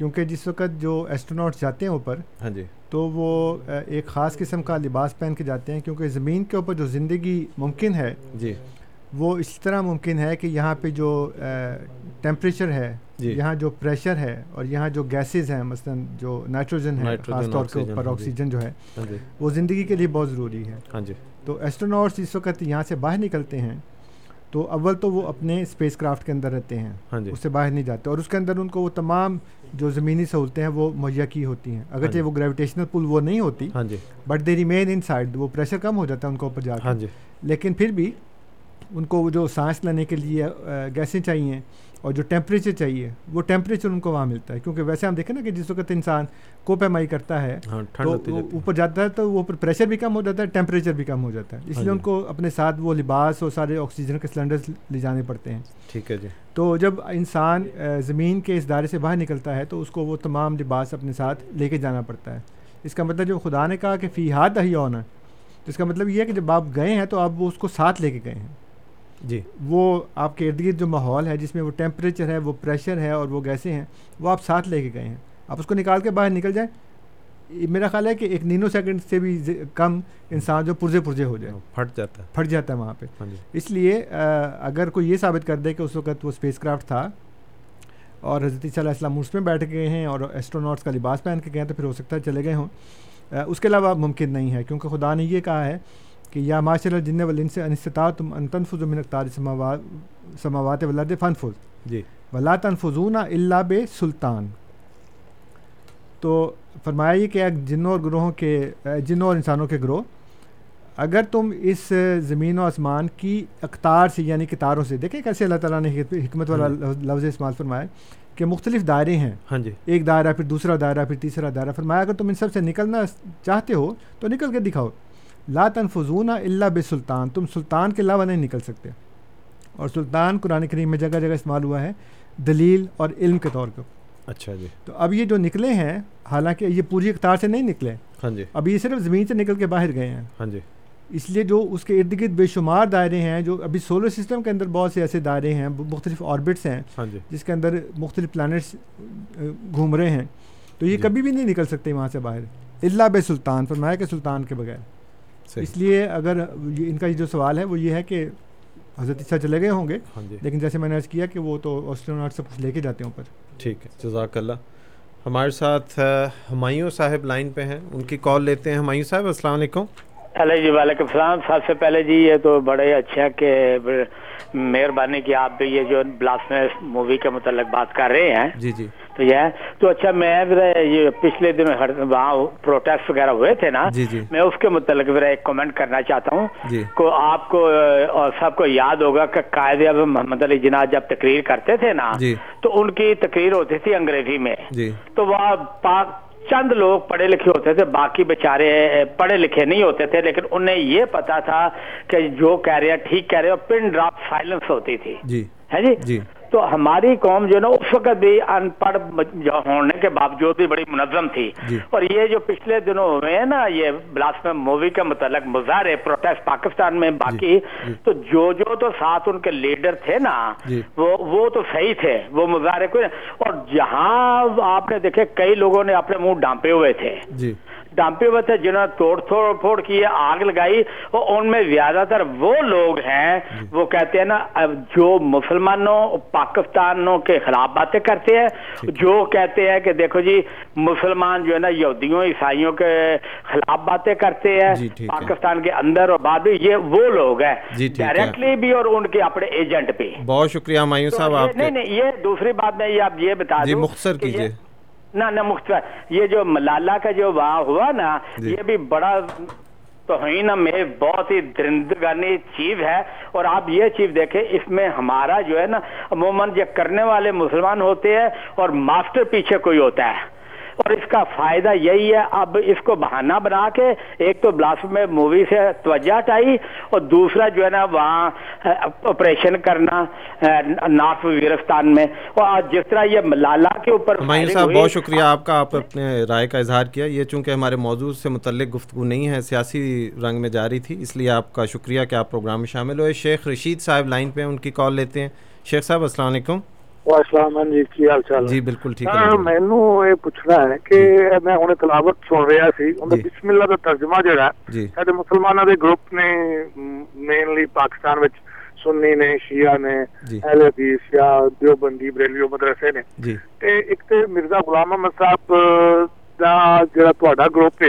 کیونکہ جس وقت جو ایسٹروناٹ جاتے ہیں اوپر ہاں جی۔ تو وہ ایک خاص قسم کا لباس پہن کے جاتے ہیں کیونکہ زمین کے اوپر جو زندگی ممکن ہے جی۔ وہ اس طرح ممکن ہے کہ یہاں پہ جو ٹیمپریچر ہے جی۔ یہاں جو پریشر ہے اور یہاں جو گیسز ہیں مثلا جو نائٹروجن ہے خاص طور کے آکسیجن، اوپر ہاں جی۔ آکسیجن جو ہے ہاں جی۔ وہ زندگی کے لیے بہت ضروری ہے۔ ہاں جی۔ تو ایسٹروناٹس اس وقت یہاں سے باہر نکلتے ہیں تو اول تو وہ اپنے اسپیس کرافٹ کے اندر رہتے ہیں۔ اس سے باہر نہیں جاتے اور اس کے اندر ان کو وہ تمام جو زمینی سہولتیں ہیں وہ مہیا کی ہوتی ہیں۔ ہاں جی۔ اگرچہ وہ گریویٹیشنل پل وہ نہیں ہوتی ہاں جی۔ But they remain inside وہ پریشر کم ہو جاتا ہے ان کے اوپر جا ہاں کے جی۔ لیکن پھر بھی ان کو جو سانس لینے کے لیے گیسیں چاہیے۔ اور جو ٹیمپریچر چاہیے وہ ٹیمپریچر ان کو وہاں ملتا ہے۔ کیونکہ ویسے ہم دیکھیں نا کہ جس وقت انسان کو پیمائی کرتا ہے ہاں ٹھنڈ تو اوپر جاتا ہے تو وہ پریشر بھی کم ہو جاتا ہے ٹیمپریچر بھی کم ہو جاتا ہے۔ اس ہاں لیے ان جی۔ کو اپنے ساتھ وہ لباس اور سارے آکسیجن کے سلنڈرز لے جانے پڑتے ہیں۔ ٹھیک ہے جی۔ تو جب انسان زمین کے اس دائرے سے باہر نکلتا ہے تو اس کو وہ تمام لباس اپنے ساتھ لے کے جانا پڑتا ہے۔ اس کا مطلب جب خدا نے کہا کہ فی ہاتھ ہی ہونا تو اس کا مطلب یہ ہے کہ جب آپ گئے ہیں تو آپ وہ اس کو ساتھ لے کے گئے ہیں۔ جی۔ وہ آپ کے ارد گرد جو ماحول ہے جس میں وہ ٹیمپریچر ہے وہ پریشر ہے اور وہ گیسیں ہیں وہ آپ ساتھ لے کے گئے ہیں۔ آپ اس کو نکال کے باہر نکل جائیں۔ میرا خیال ہے کہ ایک نینو سیکنڈ سے بھی کم انسان جو پرزے پرزے ہو جائے۔ پھٹ جاتا ہے۔ پھٹ جاتا ہے وہاں پہ۔ ہاں جی۔ اس لیے اگر کوئی یہ ثابت کر دے کہ اس وقت وہ اسپیس کرافٹ تھا اور حضرت صلی اللہ السلام اس میں بیٹھ گئے ہیں اور ایسٹروناٹس کا لباس پہن کے گئے ہیں تو پھر ہو سکتا ہے چلے گئے ہوں۔ اس کے علاوہ ممکن نہیں ہے کیونکہ خدا نے یہ کہا ہے کہ یا معاشر الجن والن سے انستطاع تم ان تنفذ من اقتار سماوات سماوات ولاد فن فض جی. ولا تنفذون الا بے سلطان تو فرمایا یہ کہ جنوں اور گروہوں کے جنوں اور انسانوں کے گروہ اگر تم اس زمین و آسمان کی اقتار سے یعنی کتاروں سے دیکھیں کیسے اللہ تعالیٰ نے حکمت والا لفظ استعمال فرمایا کہ مختلف دائرے ہیں۔ ہاں جی. ایک دائرہ پھر دوسرا دائرہ پھر تیسرا دائرہ۔ فرمایا اگر تم ان سب سے نکلنا چاہتے ہو تو نکل کے دکھاؤ۔ لا تنفذون الا بے سلطان تم سلطان کے علاوہ نہیں نکل سکتے۔ اور سلطان قرآن کریم میں جگہ جگہ استعمال ہوا ہے دلیل اور علم کے طور پر۔ اچھا جی۔ تو اب یہ جو نکلے ہیں حالانکہ یہ پوری اقتار سے نہیں نکلے ہاں جی۔ اب یہ صرف زمین سے نکل کے باہر گئے ہیں۔ ہاں جی۔ اس لیے جو اس کے ارد گرد بے شمار دائرے ہیں جو ابھی سولر سسٹم کے اندر بہت سے ایسے دائرے ہیں مختلف آربٹس ہیں ہاں جی۔ جس کے اندر مختلف پلانٹس گھوم رہے ہیں۔ تو یہ جی۔ کبھی بھی نہیں نکل سکتے وہاں سے باہر۔ اللہ بے سلطان فرمایا کہ سلطان کے بغیر۔ اس لیے اگر ان کا جو سوال ہے وہ یہ ہے کہ حضرت عیسیٰ چلے گئے ہوں گے ہاں جی. لیکن جیسے میں نے عرض کیا کہ وہ تو آسٹروناٹ سے کچھ لے کے جاتے ہیں اوپر۔ ٹھیک ہے جزاک اللہ۔ ہمارے ساتھ ہمایوں صاحب لائن پہ ہیں۔ ان کی کال لیتے ہیں۔ ہمایوں صاحب السلام علیکم۔ ہلو جی وعلیکم السلام۔ سب سے پہلے جی یہ تو بڑے اچھا کہ مہربانی کی آپ بھی یہ جو بلاسفیمس مووی کے متعلق بات کر رہے ہیں۔ جی جی۔ یہ تو اچھا میں یہ پچھلے دن وہاں پروٹیسٹ وغیرہ ہوئے تھے نا جی جی۔ میں اس کے متعلق ایک کمنٹ کرنا چاہتا ہوں۔ جی۔ کو آپ کو اور سب کو یاد ہوگا کہ قائد اعظم محمد علی جناح جب تقریر کرتے تھے نا تو ان کی تقریر ہوتی تھی انگریزی میں۔ تو وہاں پاک چند لوگ پڑھے لکھے ہوتے تھے باقی بیچارے پڑھے لکھے نہیں ہوتے تھے لیکن انہیں یہ پتا تھا کہ جو کہہ رہے ہیں ٹھیک کہہ رہے ہیں پن ڈراپ سائلنس ہوتی تھی۔ ہے جی۔ تو ہماری قوم جو ہے نا اس وقت بھی ان پڑھ ہونے کے باوجود بھی بڑی منظم تھی جی۔ اور یہ جو پچھلے دنوں ہوئے ہیں نا یہ بلاسفیم مووی کے متعلق مظاہرے پروٹیسٹ پاکستان میں باقی جی۔ تو جو جو تو ساتھ ان کے لیڈر تھے نا جی۔ وہ وہ تو صحیح تھے وہ مظاہرے کو اور جہاں آپ نے دیکھے کئی لوگوں نے اپنے منہ ڈانپے ہوئے تھے جی ڈانپے ہوئے تھے جنہوں نے توڑ توڑ پھوڑ کی آگ لگائی۔ اور ان میں زیادہ تر وہ لوگ ہیں وہ کہتے ہیں نا جو مسلمانوں پاکستانوں کے خلاف باتیں کرتے ہیں جو کہتے ہیں کہ دیکھو جی مسلمان جو ہے نا یہودیوں عیسائیوں کے خلاف باتیں کرتے ہیں جی،۔ پاکستان کے اندر اور بعد میں یہ وہ لوگ ہیں جی،۔ ڈائریکٹلی بھی اور ان کے اپنے ایجنٹ بھی۔ بہت شکریہ مایوس صاحب آپ نہیں نہیں یہ دوسری بات میں یہ آپ یہ بتا جی دوں مختصر کیجیے۔ نہ نہ مختصر یہ جو ملالہ کا جو وہاں ہوا نا جی۔ یہ بھی بڑا توہین میں بہت ہی درندگانی چیز ہے۔ اور آپ یہ چیز دیکھیں اس میں ہمارا جو ہے نا عموماً یہ کرنے والے مسلمان ہوتے ہیں اور ماسٹر پیچھے کوئی ہوتا ہے۔ اور اس کا فائدہ یہی ہے اب اس کو بہانہ بنا کے ایک تو بلاس میں مووی سے توجہ ہٹائی اور دوسرا جو ہے نا وہاں آپریشن کرنا نارتھ وزیرستان میں۔ اور جس طرح یہ ملالہ کے اوپر صاحب بہت شکریہ آپ کا آپ اپنے رائے کا اظہار کیا۔ یہ چونکہ ہمارے موضوع سے متعلق گفتگو نہیں ہے سیاسی رنگ میں جاری تھی اس لیے آپ کا شکریہ کہ آپ پروگرام میں شامل ہوئے۔ شیخ رشید صاحب لائن پہ ان کی کال لیتے ہیں۔ شیخ صاحب السلام علیکم۔ مینلی پاکستان شیا نے مدرسے مرزا غلام احمد صاحب کا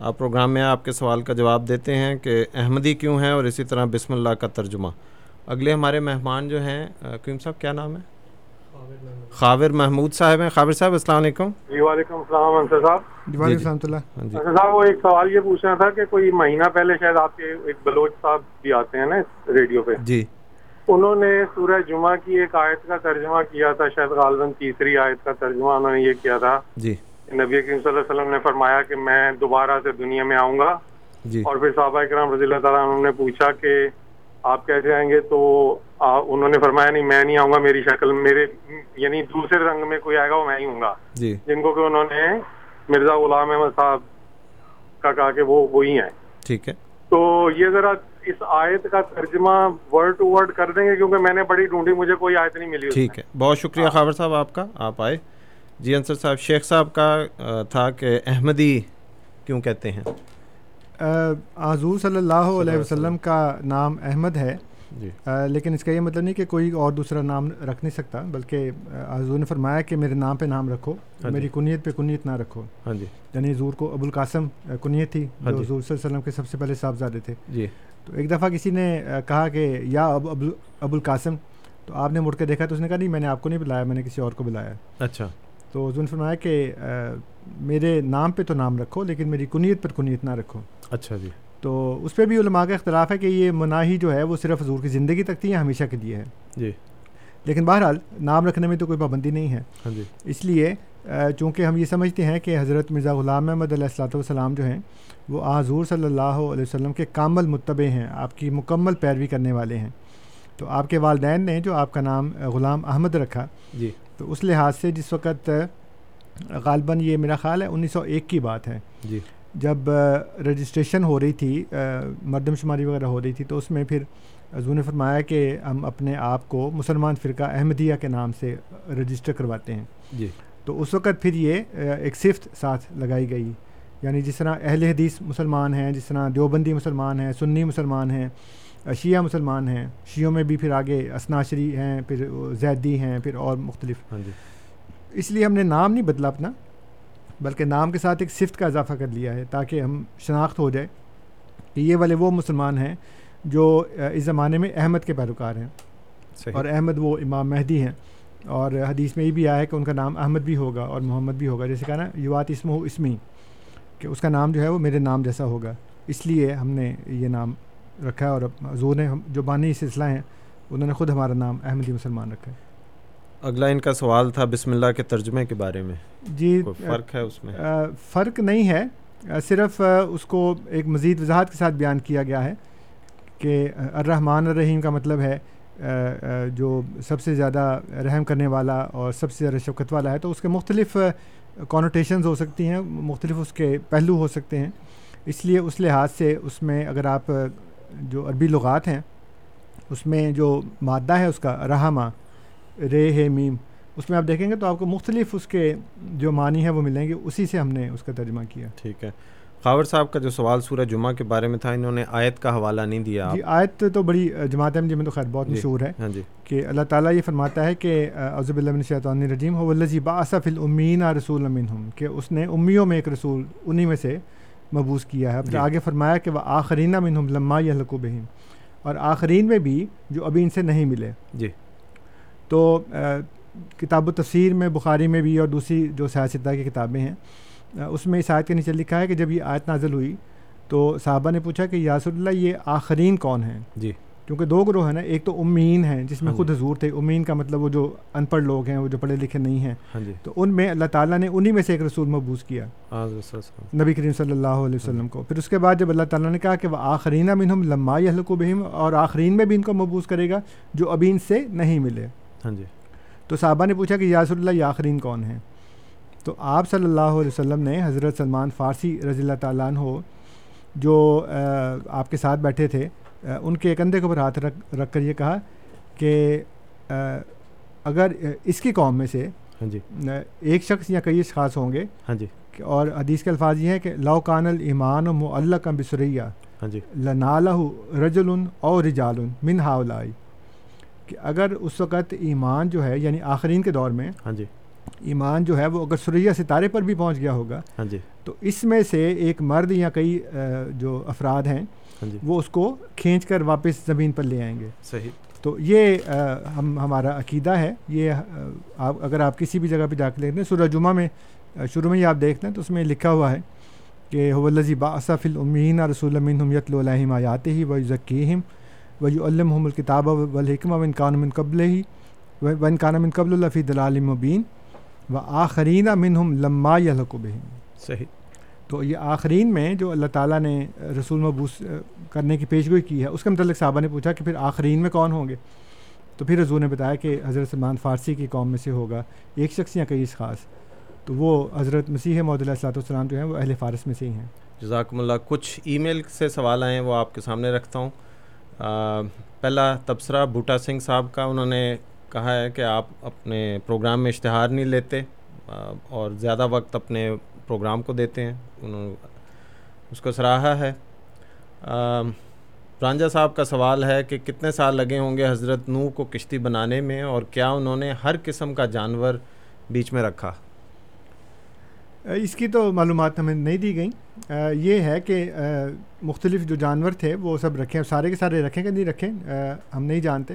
پروگرام میں آپ کے سوال کا جواب دیتے ہیں کہ احمدی کیوں ہیں اور اسی طرح بسم اللہ کا ترجمہ۔ اگلے ہمارے مہمان جو ہیں قیم صاحب کیا نام ہے؟ خاور محمود صاحب ہیں۔ خاور صاحب السلام علیکم۔ جی وعلیکم السلام انصر صاحب۔ جی وعلیکم۔ السلام اللہ۔ ہاں جی۔ انصر صاحب وہ ایک سوال یہ پوچھنا تھا کہ کوئی مہینہ پہلے شاید آپ کے ایک بلوچ صاحب بھی آتے ہیں نا اس ریڈیو پہ۔ جی۔ انہوں نے سورہ جمعہ کی ایک آیت کا ترجمہ کیا تھا شاید غالباً تیسری آیت کا ترجمہ انہوں نے یہ کیا تھا۔ جی۔ نبی کریم صلی اللہ علیہ وسلم نے فرمایا کہ میں دوبارہ سے دنیا میں آؤں گا۔ جی۔ اور پھر صحابہ کرام رضی اللہ تعالیٰ عنہ نے پوچھا کہ آپ کیسے آئیں گے؟ تو انہوں نے فرمایا نہیں میں نہیں آؤں گا میری شکل میرے یعنی دوسرے رنگ میں کوئی آئے گا وہ میں ہی ہوں گا۔ جی۔ جن کو کہ انہوں نے مرزا غلام احمد صاحب کا کہا کہ وہ وہی ہیں۔ ٹھیک ہے۔ تو یہ ذرا اس آیت کا ترجمہ ورڈ ٹو ورڈ کر دیں گے کیونکہ میں نے بڑی ڈھونڈی مجھے کوئی آیت نہیں ملی ٹھیک ہے۔ بہت شکریہ خاور صاحب آپ کا آپ آئے۔ جی انصر صاحب شیخ صاحب کا تھا کہ احمدی کیوں کہتے ہیں؟ حضور صلی اللہ علیہ وسلم کا نام احمد ہے۔ جی۔ لیکن اس کا یہ مطلب نہیں کہ کوئی اور دوسرا نام رکھ نہیں سکتا بلکہ حضور نے فرمایا کہ میرے نام پہ نام رکھو ہاں جی۔ میری کنیت پہ کنیت نہ رکھو۔ ہاں جی۔ یعنی حضور کو ابو القاسم کنیت تھی ہاں جو جی۔ حضور صلی اللہ علیہ وسلم کے سب سے پہلے صاحبزادے تھے۔ جی۔ تو ایک دفعہ کسی نے کہا کہ یا ابو ابو القاسم تو آپ نے مڑ کے دیکھا تو اس نے کہا نہیں میں نے آپ کو نہیں بلایا میں نے کسی اور کو بلایا۔ اچھا۔ تو حضور نے فرمایا کہ میرے نام پہ تو نام رکھو لیکن میری کنیت پر کنیت نہ رکھو۔ اچھا جی۔ تو اس پہ بھی علماء کا اختلاف ہے کہ یہ مناہی جو ہے وہ صرف حضور کی زندگی تک تھی یا ہمیشہ کے لیے ہے؟ جی۔ لیکن بہرحال نام رکھنے میں تو کوئی پابندی نہیں ہے۔ ہاں جی۔ اس لیے چونکہ ہم یہ سمجھتے ہیں کہ حضرت مرزا غلام احمد علیہ السلاۃ والسلام جو ہیں وہ حضور صلی اللہ علیہ وسلم کے کامل متبع ہیں آپ کی مکمل پیروی کرنے والے ہیں۔ تو آپ کے والدین نے جو آپ کا نام غلام احمد رکھا جی۔ تو اس لحاظ سے جس وقت غالباً یہ میرا خیال ہے انیس سو ایک کی بات ہے۔ جی۔ جب رجسٹریشن ہو رہی تھی مردم شماری وغیرہ ہو رہی تھی تو اس میں پھر حضور نے فرمایا کہ ہم اپنے آپ کو مسلمان فرقہ احمدیہ کے نام سے رجسٹر کرواتے ہیں۔ جی۔ تو اس وقت پھر یہ ایک صفت ساتھ لگائی گئی۔ یعنی جس طرح اہل حدیث مسلمان ہیں جس طرح دیوبندی مسلمان ہیں سنی مسلمان ہیں شیعہ مسلمان ہیں شیعوں میں بھی پھر آگے اسناشری ہیں پھر زیدی ہیں پھر اور مختلف۔ ہاں جی۔ اس لیے ہم نے نام نہیں بدلا اپنا بلکہ نام کے ساتھ ایک صفت کا اضافہ کر لیا ہے تاکہ ہم شناخت ہو جائے کہ یہ والے وہ مسلمان ہیں جو اس زمانے میں احمد کے پیروکار ہیں۔ صحیح۔ اور احمد وہ امام مہدی ہیں۔ اور حدیث میں یہ بھی آیا ہے کہ ان کا نام احمد بھی ہوگا اور محمد بھی ہوگا۔ جیسے کہا نا یوات اسم ہو اسمی کہ اس کا نام جو ہے وہ میرے نام جیسا ہوگا۔ اس لیے ہم نے یہ نام رکھا ہے اور حضور نے جو بانی سلسلہ ہیں انہوں نے خود ہمارا نام احمدی مسلمان رکھا ہے۔ اگلا ان کا سوال تھا بسم اللہ کے ترجمے کے بارے میں۔ جی فرق ہے اس میں؟ فرق نہیں ہے۔ صرف اس کو ایک مزید وضاحت کے ساتھ بیان کیا گیا ہے کہ الرحمن الرحیم کا مطلب ہے جو سب سے زیادہ رحم کرنے والا اور سب سے زیادہ شفقت والا ہے۔ تو اس کے مختلف کانوٹیشنز ہو سکتی ہیں مختلف اس کے پہلو ہو سکتے ہیں۔ اس لیے اس لحاظ سے اس میں اگر آپ جو عربی لغات ہیں اس میں جو مادہ ہے اس کا رحمہ رے ہے میم اس میں آپ دیکھیں گے تو آپ کو مختلف اس کے جو معنی ہیں وہ ملیں گے اسی سے ہم نے اس کا ترجمہ کیا۔ ٹھیک ہے۔ خاور صاحب کا جو سوال سورہ جمعہ کے بارے میں تھا انہوں نے آیت کا حوالہ نہیں دیا۔ جی آیت تو بڑی جماعت احمدیہ میں تو خیر بہت جی، مشہور ہے ہاں جی۔ کہ اللہ تعالیٰ یہ فرماتا ہے کہ عزب اللہ شیطان الرجیم ہو الزی باصف الامین رسول امین ہوں کہ اس نے امیوں میں ایک رسول انہی میں سے مبوس کیا ہے۔ پھر جی۔ آگے فرمایا کہ وہ آخرین امن ہم لما یا لقو بہم۔ اور آخرین میں بھی جو ابھی ان سے نہیں ملے۔ جی۔ تو کتاب و تفسیر میں بخاری میں بھی اور دوسری جو سیاستہ کی کتابیں ہیں اس میں اس آیت کے نیچے لکھا ہے کہ جب یہ آیت نازل ہوئی تو صحابہ نے پوچھا کہ یاسر اللہ یہ آخرین کون ہیں؟ جی۔ کیونکہ دو گروہ ہیں نا ایک تو امین ہیں جس میں ہاں خود جی۔ حضور تھے۔ امین کا مطلب وہ جو ان پڑھ لوگ ہیں وہ جو پڑھے لکھے نہیں ہیں۔ ہاں جی۔ تو ان میں اللہ تعالیٰ نے انہی میں سے ایک رسول مبوس کیا۔ نبی کریم صلی اللہ علیہ وسلم ہاں جی۔ کو۔ پھر اس کے بعد جب اللہ تعالیٰ نے کہا کہ وہ آخرین منہم لما حلق و بہم اور آخرین میں بھی ان کو مبوس کرے گا جو ابھی ان سے نہیں ملے۔ ہاں جی۔ تو صحابہ نے پوچھا کہ یاسر اللہ یہ آخرین کون ہیں؟ تو آپ صلی اللہ علیہ وسلم نے حضرت سلمان فارسی رضی اللہ تعالیٰ عنہ جو آپ کے ساتھ بیٹھے تھے ان کے کندھے کے اوپر ہاتھ رکھ رکھ کر یہ کہا کہ اگر اس کی قوم میں سے ہاں جی۔ ایک شخص یا کئی اشخاص ہوں گے ہاں جی۔ اور حدیث کے الفاظ یہ ہیں کہ لو کان المان و معلّہ کا بسریا ہاں جی۔ لنالہ رجل اور رجال من کہ اگر اس وقت ایمان جو ہے یعنی آخرین کے دور میں ہاں جی۔ ایمان جو ہے وہ اگر سریا ستارے پر بھی پہنچ گیا ہوگا ہاں جی۔ تو اس میں سے ایک مرد یا کئی جو افراد ہیں وہ اس کو کھینچ کر واپس زمین پر لے آئیں گے۔ صحیح۔ تو یہ ہم ہمارا عقیدہ ہے۔ یہ آپ اگر آپ کسی بھی جگہ پہ جا کے دیکھتے ہیں سورہ جمعہ میں شروع میں ہی آپ دیکھتے ہیں تو اس میں لکھا ہوا ہے کہ حلزی باصف المین رسول المین یت الحم آیات ہی و ذکیم وی الم الکتاب والحکمہ ون کان قبل ہی ون کان من قبل الفی دلال مبین و آخرین منہم لما بہم۔ صحیح۔ تو یہ آخرین میں جو اللہ تعالیٰ نے رسول مبوس کرنے کی پیشگوئی کی ہے، اس کے متعلق صحابہ نے پوچھا کہ پھر آخرین میں کون ہوں گے؟ تو پھر رضول نے بتایا کہ حضرت سلمان فارسی کی قوم میں سے ہوگا ایک شخص یا کئی خاص تو وہ حضرت مسیح محدود السلاۃ والسلام جو ہیں، وہ اہل فارس میں سے ہی ہیں۔ جزاکم اللہ۔ کچھ ای میل سے سوال آئے ہیں، وہ آپ کے سامنے رکھتا ہوں۔ پہلا تبصرہ بوٹا سنگھ صاحب کا، انہوں نے کہا ہے کہ آپ اپنے پروگرام میں اشتہار نہیں لیتے اور زیادہ وقت اپنے پروگرام کو دیتے ہیں۔ انہوں اس کو سراہا ہے۔ رانجا صاحب کا سوال ہے کہ کتنے سال لگے ہوں گے حضرت نو کو کشتی بنانے میں اور کیا انہوں نے ہر قسم کا جانور بیچ میں رکھا؟ اس کی تو معلومات ہمیں نہیں دی گئیں۔ یہ ہے کہ مختلف جو جانور تھے وہ سب رکھیں سارے کے سارے رکھیں کہ نہیں رکھیں ہم نہیں جانتے۔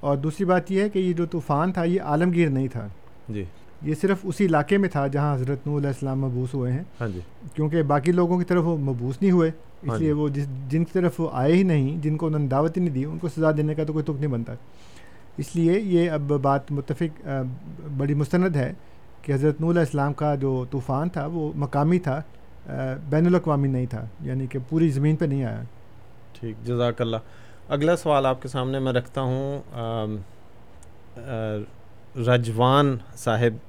اور دوسری بات یہ ہے کہ یہ جو طوفان تھا یہ عالمگیر نہیں تھا۔ جی۔ یہ صرف اسی علاقے میں تھا جہاں حضرت نو علیہ السلام مبوس ہوئے ہیں۔ ہاں جی۔ کیونکہ باقی لوگوں کی طرف وہ مبوس نہیں ہوئے اس ہاں لیے جی۔ وہ جس جن کی طرف وہ آئے ہی نہیں جن کو انہوں نے دعوت ہی نہیں دی ان کو سزا دینے کا تو کوئی تک نہیں بنتا۔ اس لیے یہ اب بات متفق بڑی مستند ہے کہ حضرت نو علیہ السلام کا جو طوفان تھا وہ مقامی تھا بین الاقوامی نہیں تھا یعنی کہ پوری زمین پہ نہیں آیا۔ ٹھیک جزاک اللہ۔ اگلا سوال آپ کے سامنے میں رکھتا ہوں رجوان صاحب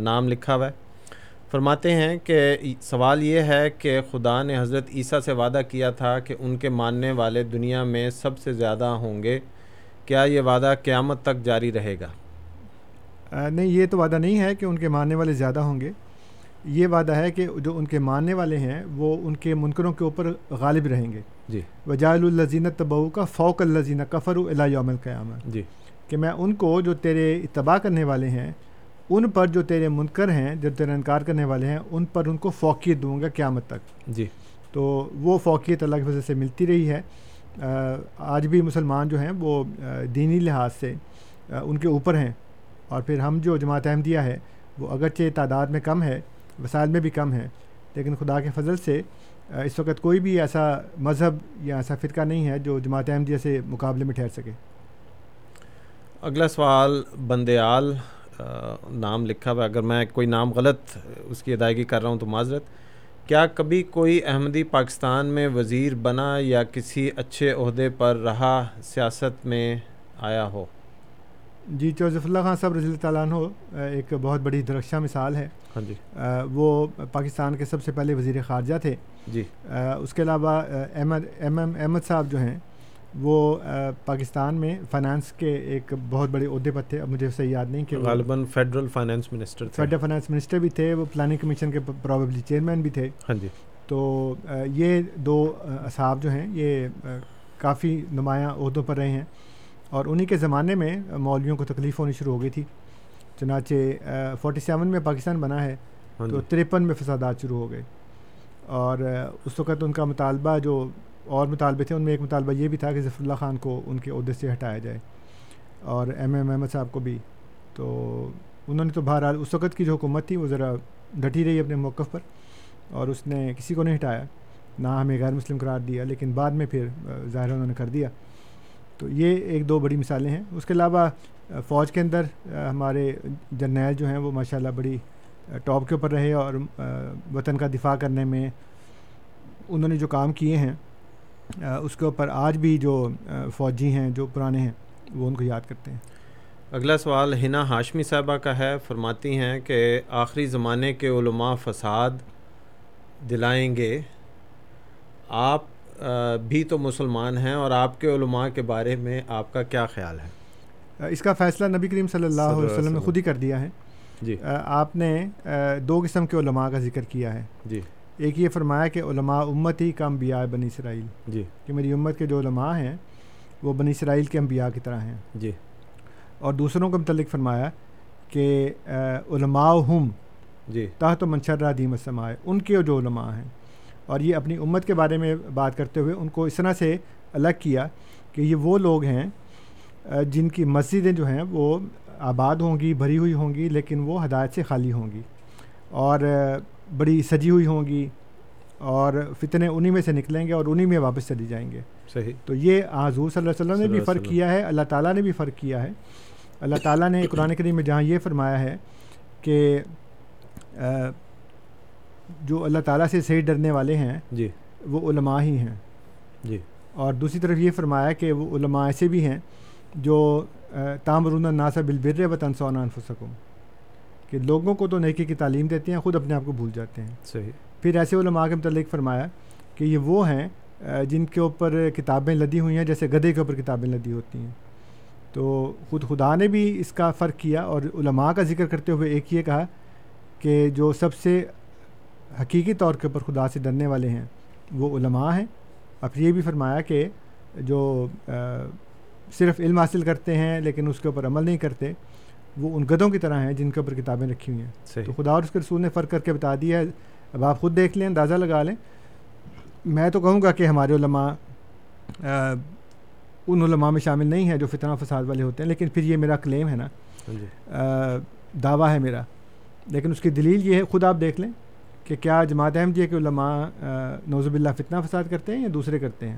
نام لکھا ہوا ہے۔ فرماتے ہیں کہ سوال یہ ہے کہ خدا نے حضرت عیسیٰ سے وعدہ کیا تھا کہ ان کے ماننے والے دنیا میں سب سے زیادہ ہوں گے۔ کیا یہ وعدہ قیامت تک جاری رہے گا؟ نہیں یہ تو وعدہ نہیں ہے کہ ان کے ماننے والے زیادہ ہوں گے۔ یہ وعدہ ہے کہ جو ان کے ماننے والے ہیں وہ ان کے منکروں کے اوپر غالب رہیں گے۔ جی۔ وجال الزین تبو کا فوق الزین کفر یوم القیامہ جی۔ کہ میں ان کو جو تیرے اتباع کرنے والے ہیں ان پر جو تیرے منکر ہیں جو تیرے انکار کرنے والے ہیں ان پر ان کو فوقیت دوں گا قیامت تک۔ جی۔ تو وہ فوقیت اللہ کی وجہ سے ملتی رہی ہے۔ آج بھی مسلمان جو ہیں وہ دینی لحاظ سے ان کے اوپر ہیں۔ اور پھر ہم جو جماعت احمدیہ ہے وہ اگرچہ تعداد میں کم ہے وسائل میں بھی کم ہے لیکن خدا کے فضل سے اس وقت کوئی بھی ایسا مذہب یا ایسا فرقہ نہیں ہے جو جماعت احمدیہ سے مقابلے میں ٹھہر سکے۔ اگلا سوال بندیال نام لکھا ہوا اگر میں کوئی نام غلط اس کی ادائیگی کر رہا ہوں تو معذرت۔ کیا کبھی کوئی احمدی پاکستان میں وزیر بنا یا کسی اچھے عہدے پر رہا سیاست میں آیا ہو؟ جی چوزف اللہ خان صاحب رضی اللہ تعالیٰ عنہ ایک بہت بڑی درخشہ مثال ہے ہاں جی۔ وہ پاکستان کے سب سے پہلے وزیر خارجہ تھے۔ جی۔ اس کے علاوہ احمد ایم ایم احمد صاحب جو ہیں وہ پاکستان میں فائنانس کے ایک بہت بڑے عہدے پر تھے اب مجھے صحیح یاد نہیں کہ غالباً فیڈرل فائنانس منسٹر تھے۔ فیڈرل فائنانس منسٹر بھی تھے وہ پلاننگ کمیشن کے پرابیبلی چیئرمین بھی تھے۔ ہاں جی۔ تو یہ دو اصحاب جو ہیں یہ کافی نمایاں عہدوں پر رہے ہیں۔ اور انہی کے زمانے میں مولویوں کو تکلیف ہونی شروع ہو گئی تھی۔ چنانچہ فورٹی سیون میں پاکستان بنا ہے ہاں تو جی۔ ترپن میں فسادات شروع ہو گئے۔ اور اس وقت ان کا مطالبہ جو اور مطالبے تھے، ان میں ایک مطالبہ یہ بھی تھا کہ ظفر اللہ خان کو ان کے عہدے سے ہٹایا جائے اور ایم ایم احمد صاحب کو بھی۔ تو انہوں نے تو بہرحال اس وقت کی جو حکومت تھی، وہ ذرا ڈٹی رہی اپنے موقف پر اور اس نے کسی کو نہیں ہٹایا، نہ ہمیں غیر مسلم قرار دیا، لیکن بعد میں پھر ظاہر انہوں نے کر دیا۔ تو یہ ایک دو بڑی مثالیں ہیں۔ اس کے علاوہ فوج کے اندر ہمارے جرنیل جو ہیں، وہ ماشاءاللہ بڑی ٹاپ کے اوپر رہے اور وطن کا دفاع کرنے میں انہوں نے جو کام کیے ہیں اس کے اوپر آج بھی جو فوجی ہیں جو پرانے ہیں وہ ان کو یاد کرتے ہیں۔ اگلا سوال ہنا ہاشمی صاحبہ کا ہے فرماتی ہیں کہ آخری زمانے کے علماء فساد دلائیں گے۔ آپ بھی تو مسلمان ہیں اور آپ کے علماء کے بارے میں آپ کا کیا خیال ہے؟ اس کا فیصلہ نبی کریم صلی اللہ علیہ وسلم نے خود ہی کر دیا ہے۔ جی۔ آپ نے دو قسم کے علماء کا ذکر کیا ہے۔ جی۔ ایک یہ فرمایا کہ علماء امت ہی کا انبیاء بنی اسرائیل۔ جی۔ کہ میری امت کے جو علماء ہیں وہ بنی اسرائیل کے انبیاء کی طرح ہیں۔ جی۔ اور دوسروں کے متعلق فرمایا کہ علماء ہم جی۔ تحت و منشرہ دیم السماء ان کے جو علماء ہیں۔ اور یہ اپنی امت کے بارے میں بات کرتے ہوئے ان کو اس طرح سے الگ کیا کہ یہ وہ لوگ ہیں جن کی مسجدیں جو ہیں وہ آباد ہوں گی بھری ہوئی ہوں گی لیکن وہ ہدایت سے خالی ہوں گی۔ اور بڑی سجی ہوئی ہوں گی اور فتنے انہی میں سے نکلیں گے اور انہی میں واپس چلی جائیں گے۔ صحیح۔ تو یہ حضور صلی اللہ علیہ وسلم نے بھی فرق کیا ہے اللہ تعالیٰ نے بھی فرق کیا ہے۔ اللہ تعالیٰ نے قرآن کریم میں جہاں یہ فرمایا ہے کہ جو اللہ تعالیٰ سے صحیح ڈرنے والے ہیں جی۔ وہ علماء ہی ہیں۔ جی۔ اور دوسری طرف یہ فرمایا کہ وہ علماء ایسے بھی ہیں جو تامرون ناسا بالبر و تنسون انفسکم۔ کہ لوگوں کو تو نیکی کی تعلیم دیتے ہیں خود اپنے آپ کو بھول جاتے ہیں۔ صحیح۔ پھر ایسے علماء کے متعلق فرمایا کہ یہ وہ ہیں جن کے اوپر کتابیں لدی ہوئی ہیں جیسے گدے کے اوپر کتابیں لدی ہوتی ہیں۔ تو خود خدا نے بھی اس کا فرق کیا اور علماء کا ذکر کرتے ہوئے ایک یہ کہا کہ جو سب سے حقیقی طور کے اوپر خدا سے ڈرنے والے ہیں وہ علماء ہیں۔ اور پھر یہ بھی فرمایا کہ جو صرف علم حاصل کرتے ہیں لیکن اس کے اوپر عمل نہیں کرتے وہ ان گدوں کی طرح ہیں جن کے اوپر کتابیں رکھی ہوئی ہیں۔ تو خدا اور اس کے رسول نے فرق کر کے بتا دیا ہے۔ اب آپ خود دیکھ لیں اندازہ لگا لیں۔ میں تو کہوں گا کہ ہمارے علماء ان علماء میں شامل نہیں ہیں جو فتنہ فساد والے ہوتے ہیں لیکن پھر یہ میرا کلیم ہے نا۔ دعویٰ ہے میرا۔ لیکن اس کی دلیل یہ ہے خود آپ دیکھ لیں کہ کیا جماعت احمدیہ کے علماء نوزب اللہ فتنہ فساد کرتے ہیں یا دوسرے کرتے ہیں؟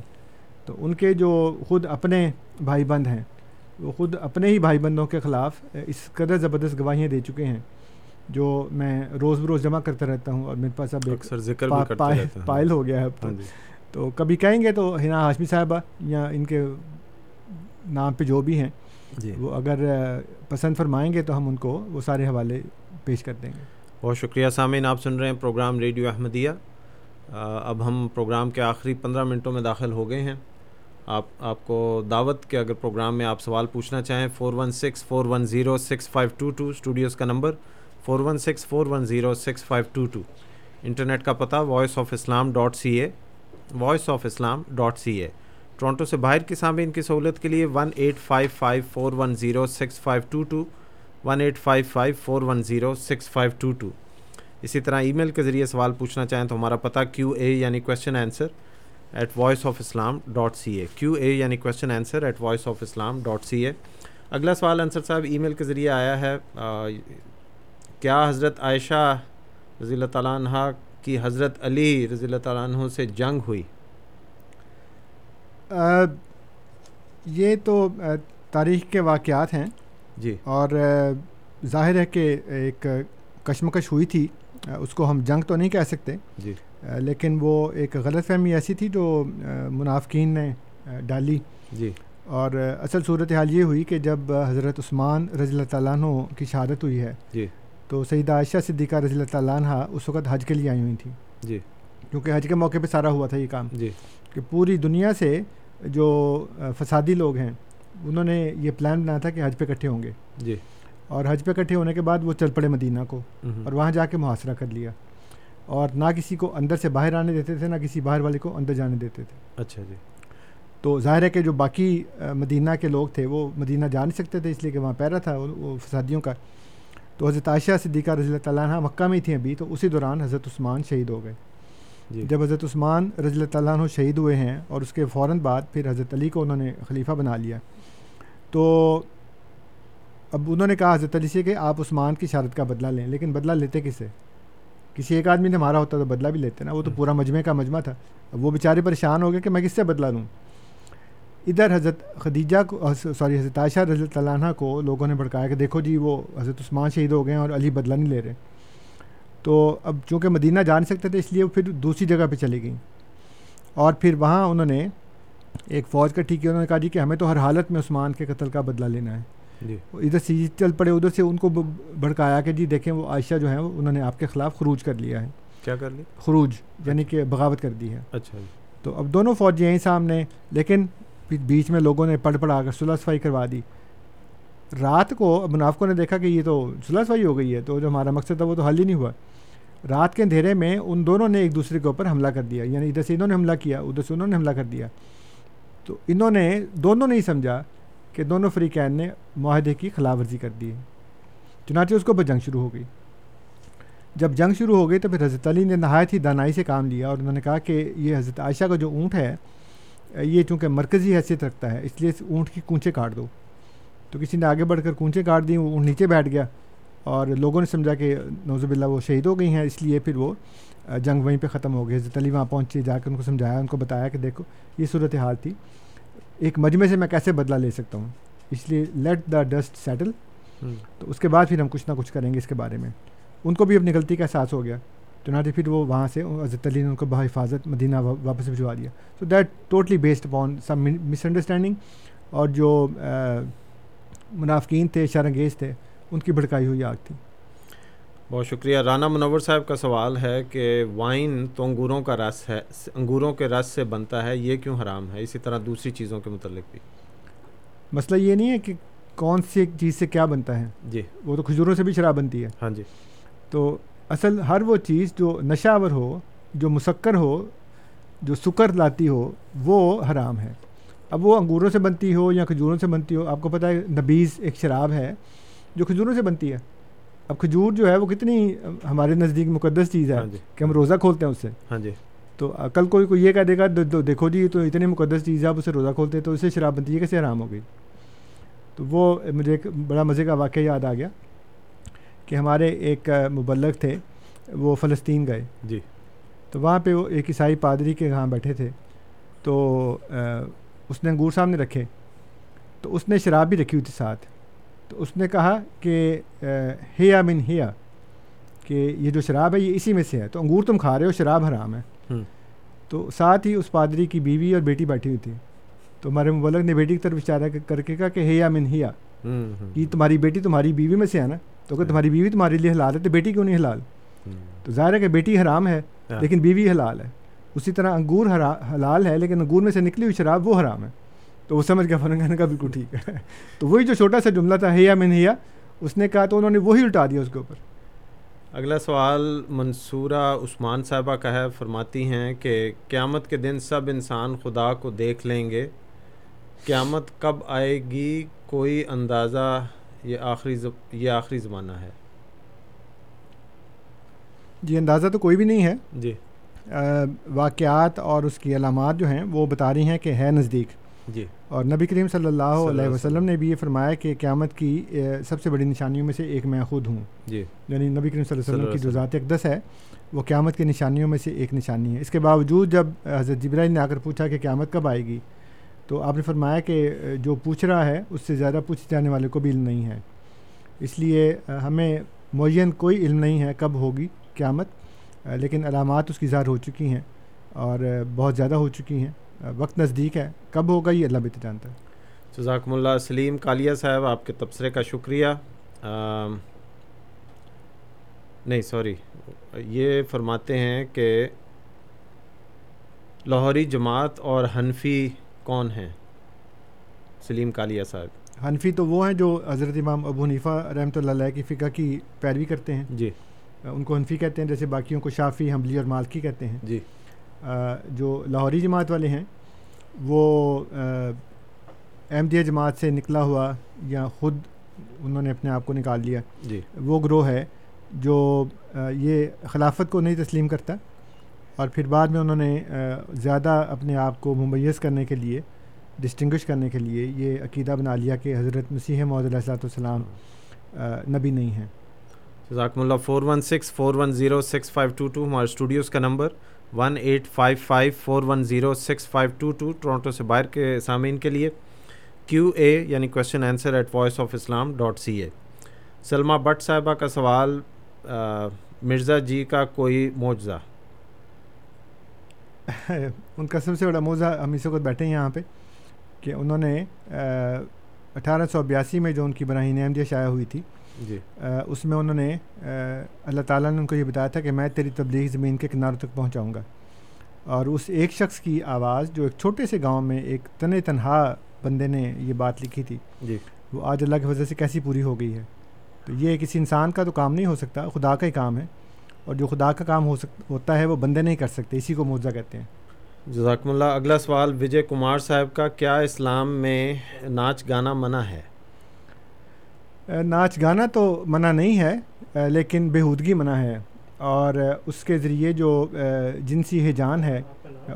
تو ان کے جو خود اپنے بھائی بند ہیں وہ خود اپنے ہی بھائی بندوں کے خلاف اس قدر زبردست گواہیاں دے چکے ہیں جو میں روز بروز جمع کرتا رہتا ہوں اور میرے پاس اب ایک پائل ہو گیا ہے تو۔ کبھی کہیں گے تو ہنا ہاشمی صاحبہ یا ان کے نام پہ جو بھی ہیں جی۔ وہ اگر پسند فرمائیں گے تو ہم ان کو وہ سارے حوالے پیش کر دیں گے۔ بہت شکریہ سامعین آپ سن رہے ہیں پروگرام ریڈیو احمدیہ۔ اب ہم پروگرام کے آخری پندرہ منٹوں میں داخل ہو گئے ہیں۔ آپ آپ کو دعوت کے اگر پروگرام میں آپ سوال پوچھنا چاہیں four one six four one zero six five two two studios کا number four one six four one zero six five two two internet کا پتہ Voice of Islam dot C A Voice of Islam dot C A Toronto سے باہر کے سامعین کی سہولت کے لیے one eight five five four one zero six five two two one eight five five four one zero six five two two اسی طرح ای میل کے ذریعے سوال پوچھنا چاہیں تو ہمارا پتہ کیو اے یعنی question answer at Voice of Islam dot C A Q A یعنی question answer at Voice of Islam dot C A اگلا سوال انصر صاحب ای میل کے ذریعے آیا ہے کیا حضرت عائشہ رضی اللہ تعالیٰ عنہ کی حضرت علی رضی اللہ تعالیٰ عنہ سے جنگ ہوئی یہ تو تاریخ کے واقعات ہیں جی اور ظاہر ہے کہ ایک کشمکش ہوئی تھی اس کو ہم جنگ تو نہیں کہہ سکتے جی لیکن وہ ایک غلط فہمی ایسی تھی جو منافقین نے ڈالی۔ جی۔ اور اصل صورت حال یہ ہوئی کہ جب حضرت عثمان رضی اللہ تعالیٰ عنہ کی شہادت ہوئی ہے جی۔ تو سیدہ عائشہ صدیقہ رضی اللہ تعالیٰ عنہ اس وقت حج کے لیے آئی ہوئی تھیں۔ جی۔ کیونکہ حج کے موقع پہ سارا ہوا تھا یہ کام۔ جی۔ کہ پوری دنیا سے جو فسادی لوگ ہیں انہوں نے یہ پلان بنایا تھا کہ حج پہ اکٹھے ہوں گے۔ جی۔ اور حج پہ اکٹھے ہونے کے بعد وہ چل پڑے مدینہ کو اور وہاں جا کے محاصرہ کر لیا۔ اور نہ کسی کو اندر سے باہر آنے دیتے تھے نہ کسی باہر والے کو اندر جانے دیتے تھے۔ اچھا جی۔ تو ظاہر ہے کہ جو باقی مدینہ کے لوگ تھے وہ مدینہ جا نہیں سکتے تھے اس لیے کہ وہاں پیرا تھا وہ فسادیوں کا۔ تو حضرت عائشہ صدیقہ رضی اللہ تعالیٰ عنہ مکہ میں ہی تھیں ابھی تو اسی دوران حضرت عثمان شہید ہو گئے۔ جی۔ جب حضرت عثمان رضی اللہ تعالیٰ عنہ شہید ہوئے ہیں اور اس کے فوراً بعد پھر حضرت علی کو انہوں نے خلیفہ بنا لیا۔ تو اب انہوں نے کہا حضرت علی سے کہ آپ عثمان کی شارت کا بدلہ لیں لیکن بدلہ لیتے کسے؟ کسی ایک آدمی نے مارا ہوتا تو بدلہ بھی لیتے نا وہ تو پورا مجمع کا مجمع تھا۔ اب وہ بیچارے پریشان ہو گئے کہ میں کس سے بدلہ لوں؟ ادھر حضرت خدیجہ کو سوری حضرت عائشہ رضی اللہ عنہ کو لوگوں نے بھڑکایا کہ دیکھو جی وہ حضرت عثمان شہید ہو گئے ہیں اور علی بدلہ نہیں لے رہے۔ تو اب چونکہ مدینہ جا نہیں سکتے تھے اس لیے وہ پھر دوسری جگہ پہ چلی گئیں۔ اور پھر وہاں انہوں نے ایک فوج کا ٹھیک ہے انہوں نے کہا جی کہ ہمیں تو ہر حالت میں عثمان کے قتل کا بدلہ لینا ہے۔ جی۔ ادھر سے چل پڑے ادھر سے ان کو بھڑکایا کہ جی دیکھیں وہ عائشہ جو ہیں انہوں نے آپ کے خلاف خروج کر لیا ہے۔ کیا کر لی خروج یعنی کہ بغاوت کر دی ہے۔ اچھا جی۔ تو اب دونوں فوجی ہیں سامنے لیکن بیچ میں لوگوں نے پڑھ پڑھا کر صلاح صفائی کروا دی۔ رات کو منافقوں نے دیکھا کہ یہ تو صلاح صفائی ہو گئی ہے تو جو ہمارا مقصد تھا وہ تو حل ہی نہیں ہوا۔ رات کے اندھیرے میں ان دونوں نے ایک دوسرے کے اوپر حملہ کر دیا یعنی ادھر سے انہوں نے حملہ کیا ادھر سے انہوں نے حملہ کر دیا۔ تو انہوں نے دونوں نے ہی سمجھا کہ دونوں فریقین نے معاہدے کی خلاف ورزی کر دی۔ چنانچہ اس کو پر جنگ شروع ہو گئی۔ جب جنگ شروع ہو گئی تو پھر حضرت علی نے نہایت ہی دانائی سے کام لیا اور انہوں نے کہا کہ یہ حضرت عائشہ کا جو اونٹ ہے، یہ چونکہ مرکزی حیثیت رکھتا ہے، اس لیے اس اونٹ کی کونچے کاٹ دو۔ تو کسی نے آگے بڑھ کر کونچے کاٹ دیں، وہ اونٹ نیچے بیٹھ گیا اور لوگوں نے سمجھا کہ نوزب اللہ وہ شہید ہو گئی ہیں، اس لیے پھر وہ جنگ وہیں پہ ختم ہو گئی۔ حضرت علی وہاں پہنچے، جا کر ان کو سمجھایا، ان کو بتایا کہ دیکھو، یہ صورت حال تھی۔ ایک مجمع سے میں کیسے بدلہ لے سکتا ہوں؟ اس لیے لیٹ دا ڈسٹ سیٹل تو اس کے بعد پھر ہم کچھ نہ کچھ کریں گے اس کے بارے میں۔ ان کو بھی اپنی غلطی کا احساس ہو گیا۔ چنانچہ پھر وہ وہاں سے حضرت علی نے ان کو بہ حفاظت مدینہ واپس بھجوا دیا۔ So that totally based upon some misunderstanding اور جو منافقین تھے شرنگیز تھے ان کی بھڑکائی ہوئی آگ تھی۔ بہت شکریہ۔ رانا منور صاحب کا سوال ہے کہ وائن تو انگوروں کا رس ہے انگوروں کے رس سے بنتا ہے یہ کیوں حرام ہے؟ اسی طرح دوسری چیزوں کے متعلق بھی۔ مسئلہ یہ نہیں ہے کہ کون سی چیز سے کیا بنتا ہے۔ جی۔ وہ تو کھجوروں سے بھی شراب بنتی ہے۔ ہاں جی۔ تو اصل ہر وہ چیز جو نشاور ہو جو مسکر ہو جو سکر لاتی ہو وہ حرام ہے۔ اب وہ انگوروں سے بنتی ہو یا کھجوروں سے بنتی ہو آپ کو پتہ ہے نبیز ایک شراب ہے جو کھجوروں سے بنتی ہے۔ اب کھجور جو ہے وہ کتنی ہمارے نزدیک مقدس چیز ہے ہاں جی۔ کہ ہم روزہ کھولتے ہیں اس سے۔ ہاں جی۔ تو کل کوئی کوئی یہ کہہ دے گا دیکھو جی تو اتنی مقدس چیز ہے آپ اسے روزہ کھولتے ہیں تو اسے شراب بنتی ہے کیسے حرام ہو گئی۔ تو وہ مجھے ایک بڑا مزے کا واقعہ یاد آ گیا کہ ہمارے ایک مبلغ تھے وہ فلسطین گئے۔ جی۔ تو وہاں پہ وہ ایک عیسائی پادری کے یہاں بیٹھے تھے۔ تو اس نے انگور سامنے رکھے۔ تو اس نے شراب بھی رکھی ہوئی تھی ساتھ۔ تو اس نے کہا کہ ہیا من ہیا کہ یہ جو شراب ہے یہ اسی میں سے ہے تو انگور تم کھا رہے ہو شراب حرام ہے۔ تو ساتھ ہی اس پادری کی بیوی اور بیٹی بیٹھی ہوئی تھی۔ تو ہمارے مبلغ نے بیٹی کی طرف اشارہ کر کے کہا کہ ہیا من ہیا یہ تمہاری بیٹی تمہاری بیوی میں سے ہے نا؟ تو اگر تمہاری بیوی تمہارے لیے حلال ہے تو بیٹی کیوں نہیں حلال؟ تو ظاہر ہے کہ بیٹی حرام ہے لیکن بیوی حلال ہے۔ اسی طرح انگور حلال ہے لیکن انگور میں سے نکلی ہوئی شراب وہ حرام ہے۔ تو وہ سمجھ گیا فن کہنے کا بالکل ٹھیک ہے۔ تو وہی جو چھوٹا سا جملہ تھا ہیا من ہیا اس نے کہا تو انہوں نے وہی الٹا دیا اس کے اوپر۔ اگلا سوال منصورہ عثمان صاحبہ کا ہے فرماتی ہیں کہ قیامت کے دن سب انسان خدا کو دیکھ لیں گے۔ قیامت کب آئے گی کوئی اندازہ یہ آخری زب... یہ آخری زمانہ ہے۔ جی اندازہ تو کوئی بھی نہیں ہے۔ جی۔ واقعات اور اس کی علامات جو ہیں وہ بتا رہی ہیں کہ ہے نزدیک۔ جی۔ اور نبی کریم صلی اللہ علیہ وسلم۔ نے بھی یہ فرمایا کہ قیامت کی سب سے بڑی نشانیوں میں سے ایک میں خود ہوں۔ جی۔ یعنی نبی کریم صلی اللہ علیہ وسلم کی جو ذات اقدس ہے وہ قیامت کی نشانیوں میں سے ایک نشانی ہے۔ اس کے باوجود جب حضرت جبرائیل نے آ کر پوچھا کہ قیامت کب آئے گی تو آپ نے فرمایا کہ جو پوچھ رہا ہے اس سے زیادہ پوچھے جانے والے کو بھی علم نہیں ہے۔ اس لیے ہمیں معین کوئی علم نہیں ہے کب ہوگی قیامت لیکن علامات اس کی ظاہر ہو چکی ہیں اور بہت زیادہ ہو چکی ہیں۔ وقت نزدیک ہے۔ کب ہوگا یہ اللہ بہتر جانتا ہے۔ جزاکم اللہ۔ سلیم کالیہ صاحب آپ کے تبصرے کا شکریہ۔ نہیں سوری۔ یہ فرماتے ہیں کہ لاہوری جماعت اور حنفی کون ہیں؟ سلیم کالیہ صاحب۔ حنفی تو وہ ہیں جو حضرت امام ابو حنیفہ رحمۃ اللہ علیہ کی فقہ کی پیروی کرتے ہیں۔ جی۔ ان کو حنفی کہتے ہیں جیسے باقیوں کو شافی حملی اور مالکی کہتے ہیں۔ جی۔ جو لاہوری جماعت والے ہیں وہ احمدیہ جماعت سے نکلا ہوا یا خود انہوں نے اپنے آپ کو نکال لیا جی۔ وہ گروہ ہے جو یہ خلافت کو نہیں تسلیم کرتا اور پھر بعد میں انہوں نے زیادہ اپنے آپ کو ممیز کرنے کے لیے ڈسٹنگش کرنے کے لیے یہ عقیدہ بنا لیا کہ حضرت مسیح محدود علیہ السلۃ والسلام نبی نہیں ہیں۔ ذاکم اللہ four one six four one zero six five two two ہمارے اسٹوڈیوز کا number one eight five five four one zero six five two two Toronto سے باہر کے سامعین کے لیے کیو اے یعنی question answer at Voice of Islam dot C A Salma Butt صاحبہ کا سوال مرزا جی کا کوئی معجزہ؟ ان کا سب سے بڑا موضوع ہم اس وقت بیٹھے ہیں یہاں پہ کہ انہوں نے اٹھارہ سو بیاسی میں جو ان کی براہین احمدیہ شائع ہوئی تھی جی۔ اس میں انہوں نے اللہ تعالیٰ نے ان کو یہ بتایا تھا کہ میں تیری تبلیغ زمین کے کناروں تک پہنچاؤں گا۔ اور اس ایک شخص کی آواز جو ایک چھوٹے سے گاؤں میں ایک تن تنہا بندے نے یہ بات لکھی تھی جی۔ وہ آج اللہ کی وجہ سے کیسی پوری ہو گئی ہے۔ تو یہ کسی انسان کا تو کام نہیں ہو سکتا خدا کا ہی کام ہے۔ اور جو خدا کا کام ہو سک ہوتا ہے وہ بندے نہیں کر سکتے اسی کو موضوع کہتے ہیں۔ جزاکم اللہ۔ اگلا سوال وجے کمار صاحب کا کیا اسلام میں ناچ گانا منع ہے؟ ناچ گانا تو منع نہیں ہے لیکن بےحودگی منع ہے۔ اور اس کے ذریعے جو جنسی ہجان ہے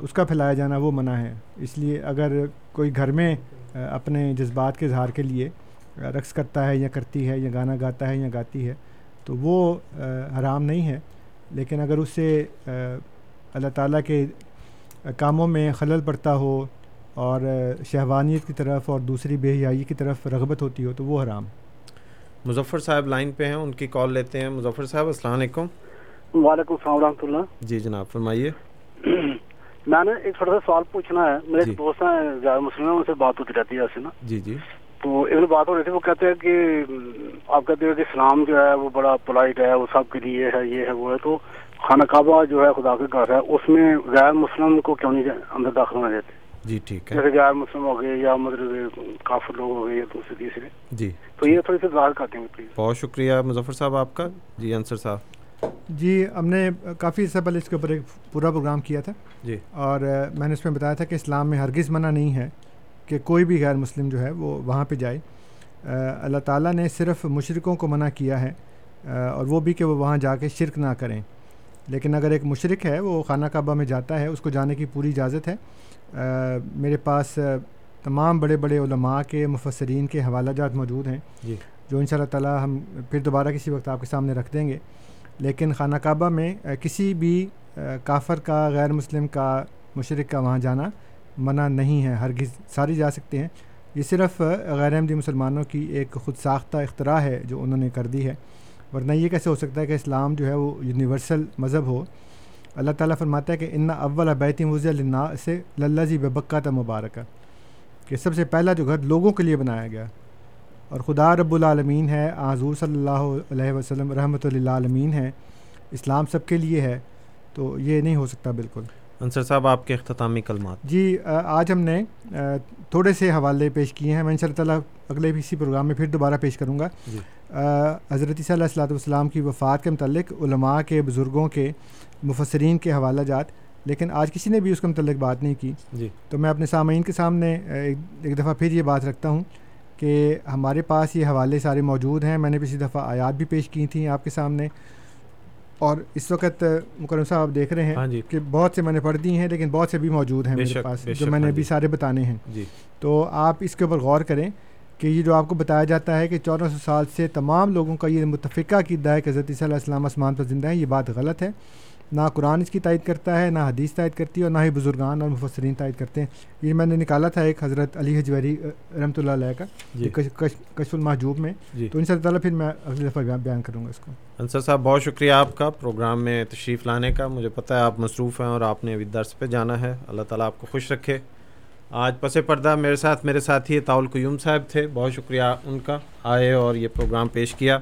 اس کا پھیلایا جانا وہ منع ہے۔ اس لیے اگر کوئی گھر میں اپنے جذبات کے اظہار کے لیے رقص کرتا ہے یا کرتی ہے یا گانا گاتا ہے یا گاتی ہے، تو وہ حرام نہیں ہے۔ لیکن اگر اس سے اللہ تعالیٰ کے کاموں میں خلل پڑتا ہو اور شہوانیت کی طرف اور دوسری بے حیائی کی طرف رغبت ہوتی ہو، تو وہ حرام۔ مظفر صاحب لائن پہ ہیں ان کی کال لیتے ہیں۔ مظفر صاحب السلام علیکم۔ وعلیکم السلام ورحمۃ اللہ۔ جی جناب فرمائیے۔ میں نے ایک چھوٹا سا سوال پوچھنا ہے۔ میرے جی۔ دوست ہیں زیادہ مسلم ہیں ان سے بات ہوتی رہتی ہے ایسے نا۔ جی جی۔ تو ایک بات ہو رہی تھی وہ کہتے ہیں کہ آپ کہتے ہیں کہ اسلام جو ہے وہ بڑا پولائٹ ہے وہ سب کے لیے ہے یہ ہے وہ ہے۔ تو خانہ کعبہ جو ہے خدا کے گھر ہے اس میں غیر مسلم کو کیوں نہیں اندر داخل ہونے دیتے جی ٹھیک ہے۔ جیسے غیر مسلم ہو گئے یا مطلب کافر لوگ ہو گئے یا دوسرے تیسرے جی تو یہ تھوڑی سی ظاہر کرتے ہیں پلیز بہت شکریہ مظفر صاحب آپ کا۔ جی انصر صاحب۔ جی ہم نے کافی عرصہ پہلے اس کے اوپر ایک پورا پروگرام کیا تھا۔ جی۔ اور میں نے اس میں بتایا تھا کہ اسلام میں ہرگز منع نہیں ہے کہ کوئی بھی غیر مسلم جو ہے وہ وہاں پہ جائے۔ اللہ تعالیٰ نے صرف مشرقوں کو منع کیا ہے اور وہ بھی کہ وہ وہاں جا کے شرک نہ کریں۔ لیکن اگر ایک مشرق ہے وہ خانہ کعبہ میں جاتا ہے اس کو جانے کی پوری اجازت ہے میرے پاس تمام بڑے بڑے علماء کے مفسرین کے حوالہ جات موجود ہیں جی۔ جو ان شاء اللہ تعالیٰ ہم پھر دوبارہ کسی وقت آپ کے سامنے رکھ دیں گے۔ لیکن خانہ کعبہ میں کسی بھی کافر کا غیر مسلم کا مشرق کا وہاں جانا منع نہیں ہے ہرگز ساری جا سکتے ہیں۔ یہ صرف غیر احمدی مسلمانوں کی ایک خود ساختہ اختراع ہے جو انہوں نے کر دی ہے۔ ورنہ یہ کیسے ہو سکتا ہے کہ اسلام جو ہے وہ یونیورسل مذہب ہو؟ اللہ تعالیٰ فرماتا ہے کہ ان اول بیتی وضی النا سے للہ جی بکا تھا مبارکہ کہ سب سے پہلا جو گھر لوگوں کے لیے بنایا گیا۔ اور خدا رب العالمین ہے حضور صلی اللہ علیہ وسلم رحمۃ اللہ عالمین ہے اسلام سب کے لیے ہے تو یہ نہیں ہو سکتا بالکل۔ انصر صاحب آپ کے اختتامی کلمات۔ جی آج ہم نے تھوڑے سے حوالے پیش کیے ہیں۔ میں ان شاء اللہ تعالیٰ اگلے اسی پروگرام میں پھر دوبارہ پیش کروں گا۔ جی۔ حضرت صلی اللہ السلّۃ والسلام کی وفات کے متعلق علماء کے بزرگوں کے مفسرین کے حوالہ جات لیکن آج کسی نے بھی اس کے متعلق بات نہیں کی۔ جی۔ تو میں اپنے سامعین کے سامنے ایک دفعہ پھر یہ بات رکھتا ہوں کہ ہمارے پاس یہ حوالے سارے موجود ہیں۔ میں نے پچھلی دفعہ آیات بھی پیش کی تھیں آپ کے سامنے۔ اور اس وقت مکرم صاحب آپ دیکھ رہے ہیں جی۔ کہ بہت سے میں نے پڑھ دی ہیں لیکن بہت سے بھی موجود ہیں میرے پاس جو میں نے ابھی سارے بتانے ہیں۔ جی۔ تو آپ اس کے اوپر غور کریں کہ یہ جو آپ کو بتایا جاتا ہے کہ چودہ سو سال سے تمام لوگوں کا یہ متفقہ عقیدہ ہے کہ حضرت صلی اللہ علیہ وسلم آسمان پر زندہ ہے یہ بات غلط ہے۔ نہ قرآن اس کی تائید کرتا ہے نہ حدیث تائید کرتی ہے اور نہ ہی بزرگان اور مفسرین تائید کرتے ہیں۔ یہ میں نے نکالا تھا ایک حضرت علی حجویری رحمۃ اللہ علیہ کا جی۔ کشف المحجوب میں۔ جی۔ تو ان شاء اللہ پھر میں اگلی دفعہ بیان- کروں گا اس کو۔ انصر صاحب بہت شکریہ آپ کا پروگرام میں تشریف لانے کا۔ مجھے پتہ ہے آپ مصروف ہیں اور آپ نے ابھی درس پہ جانا ہے۔ اللہ تعالیٰ آپ کو خوش رکھے۔ آج پس پردہ میرے ساتھ میرے ساتھی طاول قیوم صاحب تھے۔ بہت شکریہ ان کا آئے اور یہ پروگرام پیش کیا۔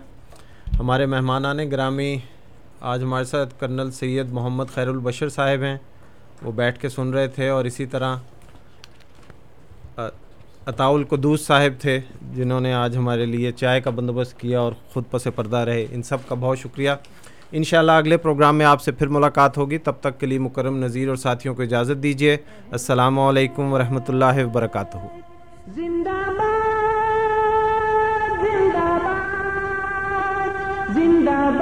ہمارے مہمانان گرامی آج ہمارے ساتھ کرنل سید محمد خیر البشر صاحب ہیں۔ وہ بیٹھ کے سن رہے تھے اور اسی طرح عطاء القدوس صاحب تھے، جنہوں نے آج ہمارے لیے چائے کا بندوبست کیا اور خود پس پردہ رہے۔ ان سب کا بہت شکریہ۔ انشاءاللہ اگلے پروگرام میں آپ سے پھر ملاقات ہوگی۔ تب تک کے لیے مکرم نذیر اور ساتھیوں کو اجازت دیجیے السلام علیکم ورحمۃ اللہ وبرکاتہ۔ زندہ باد زندہ باد زندہ باد۔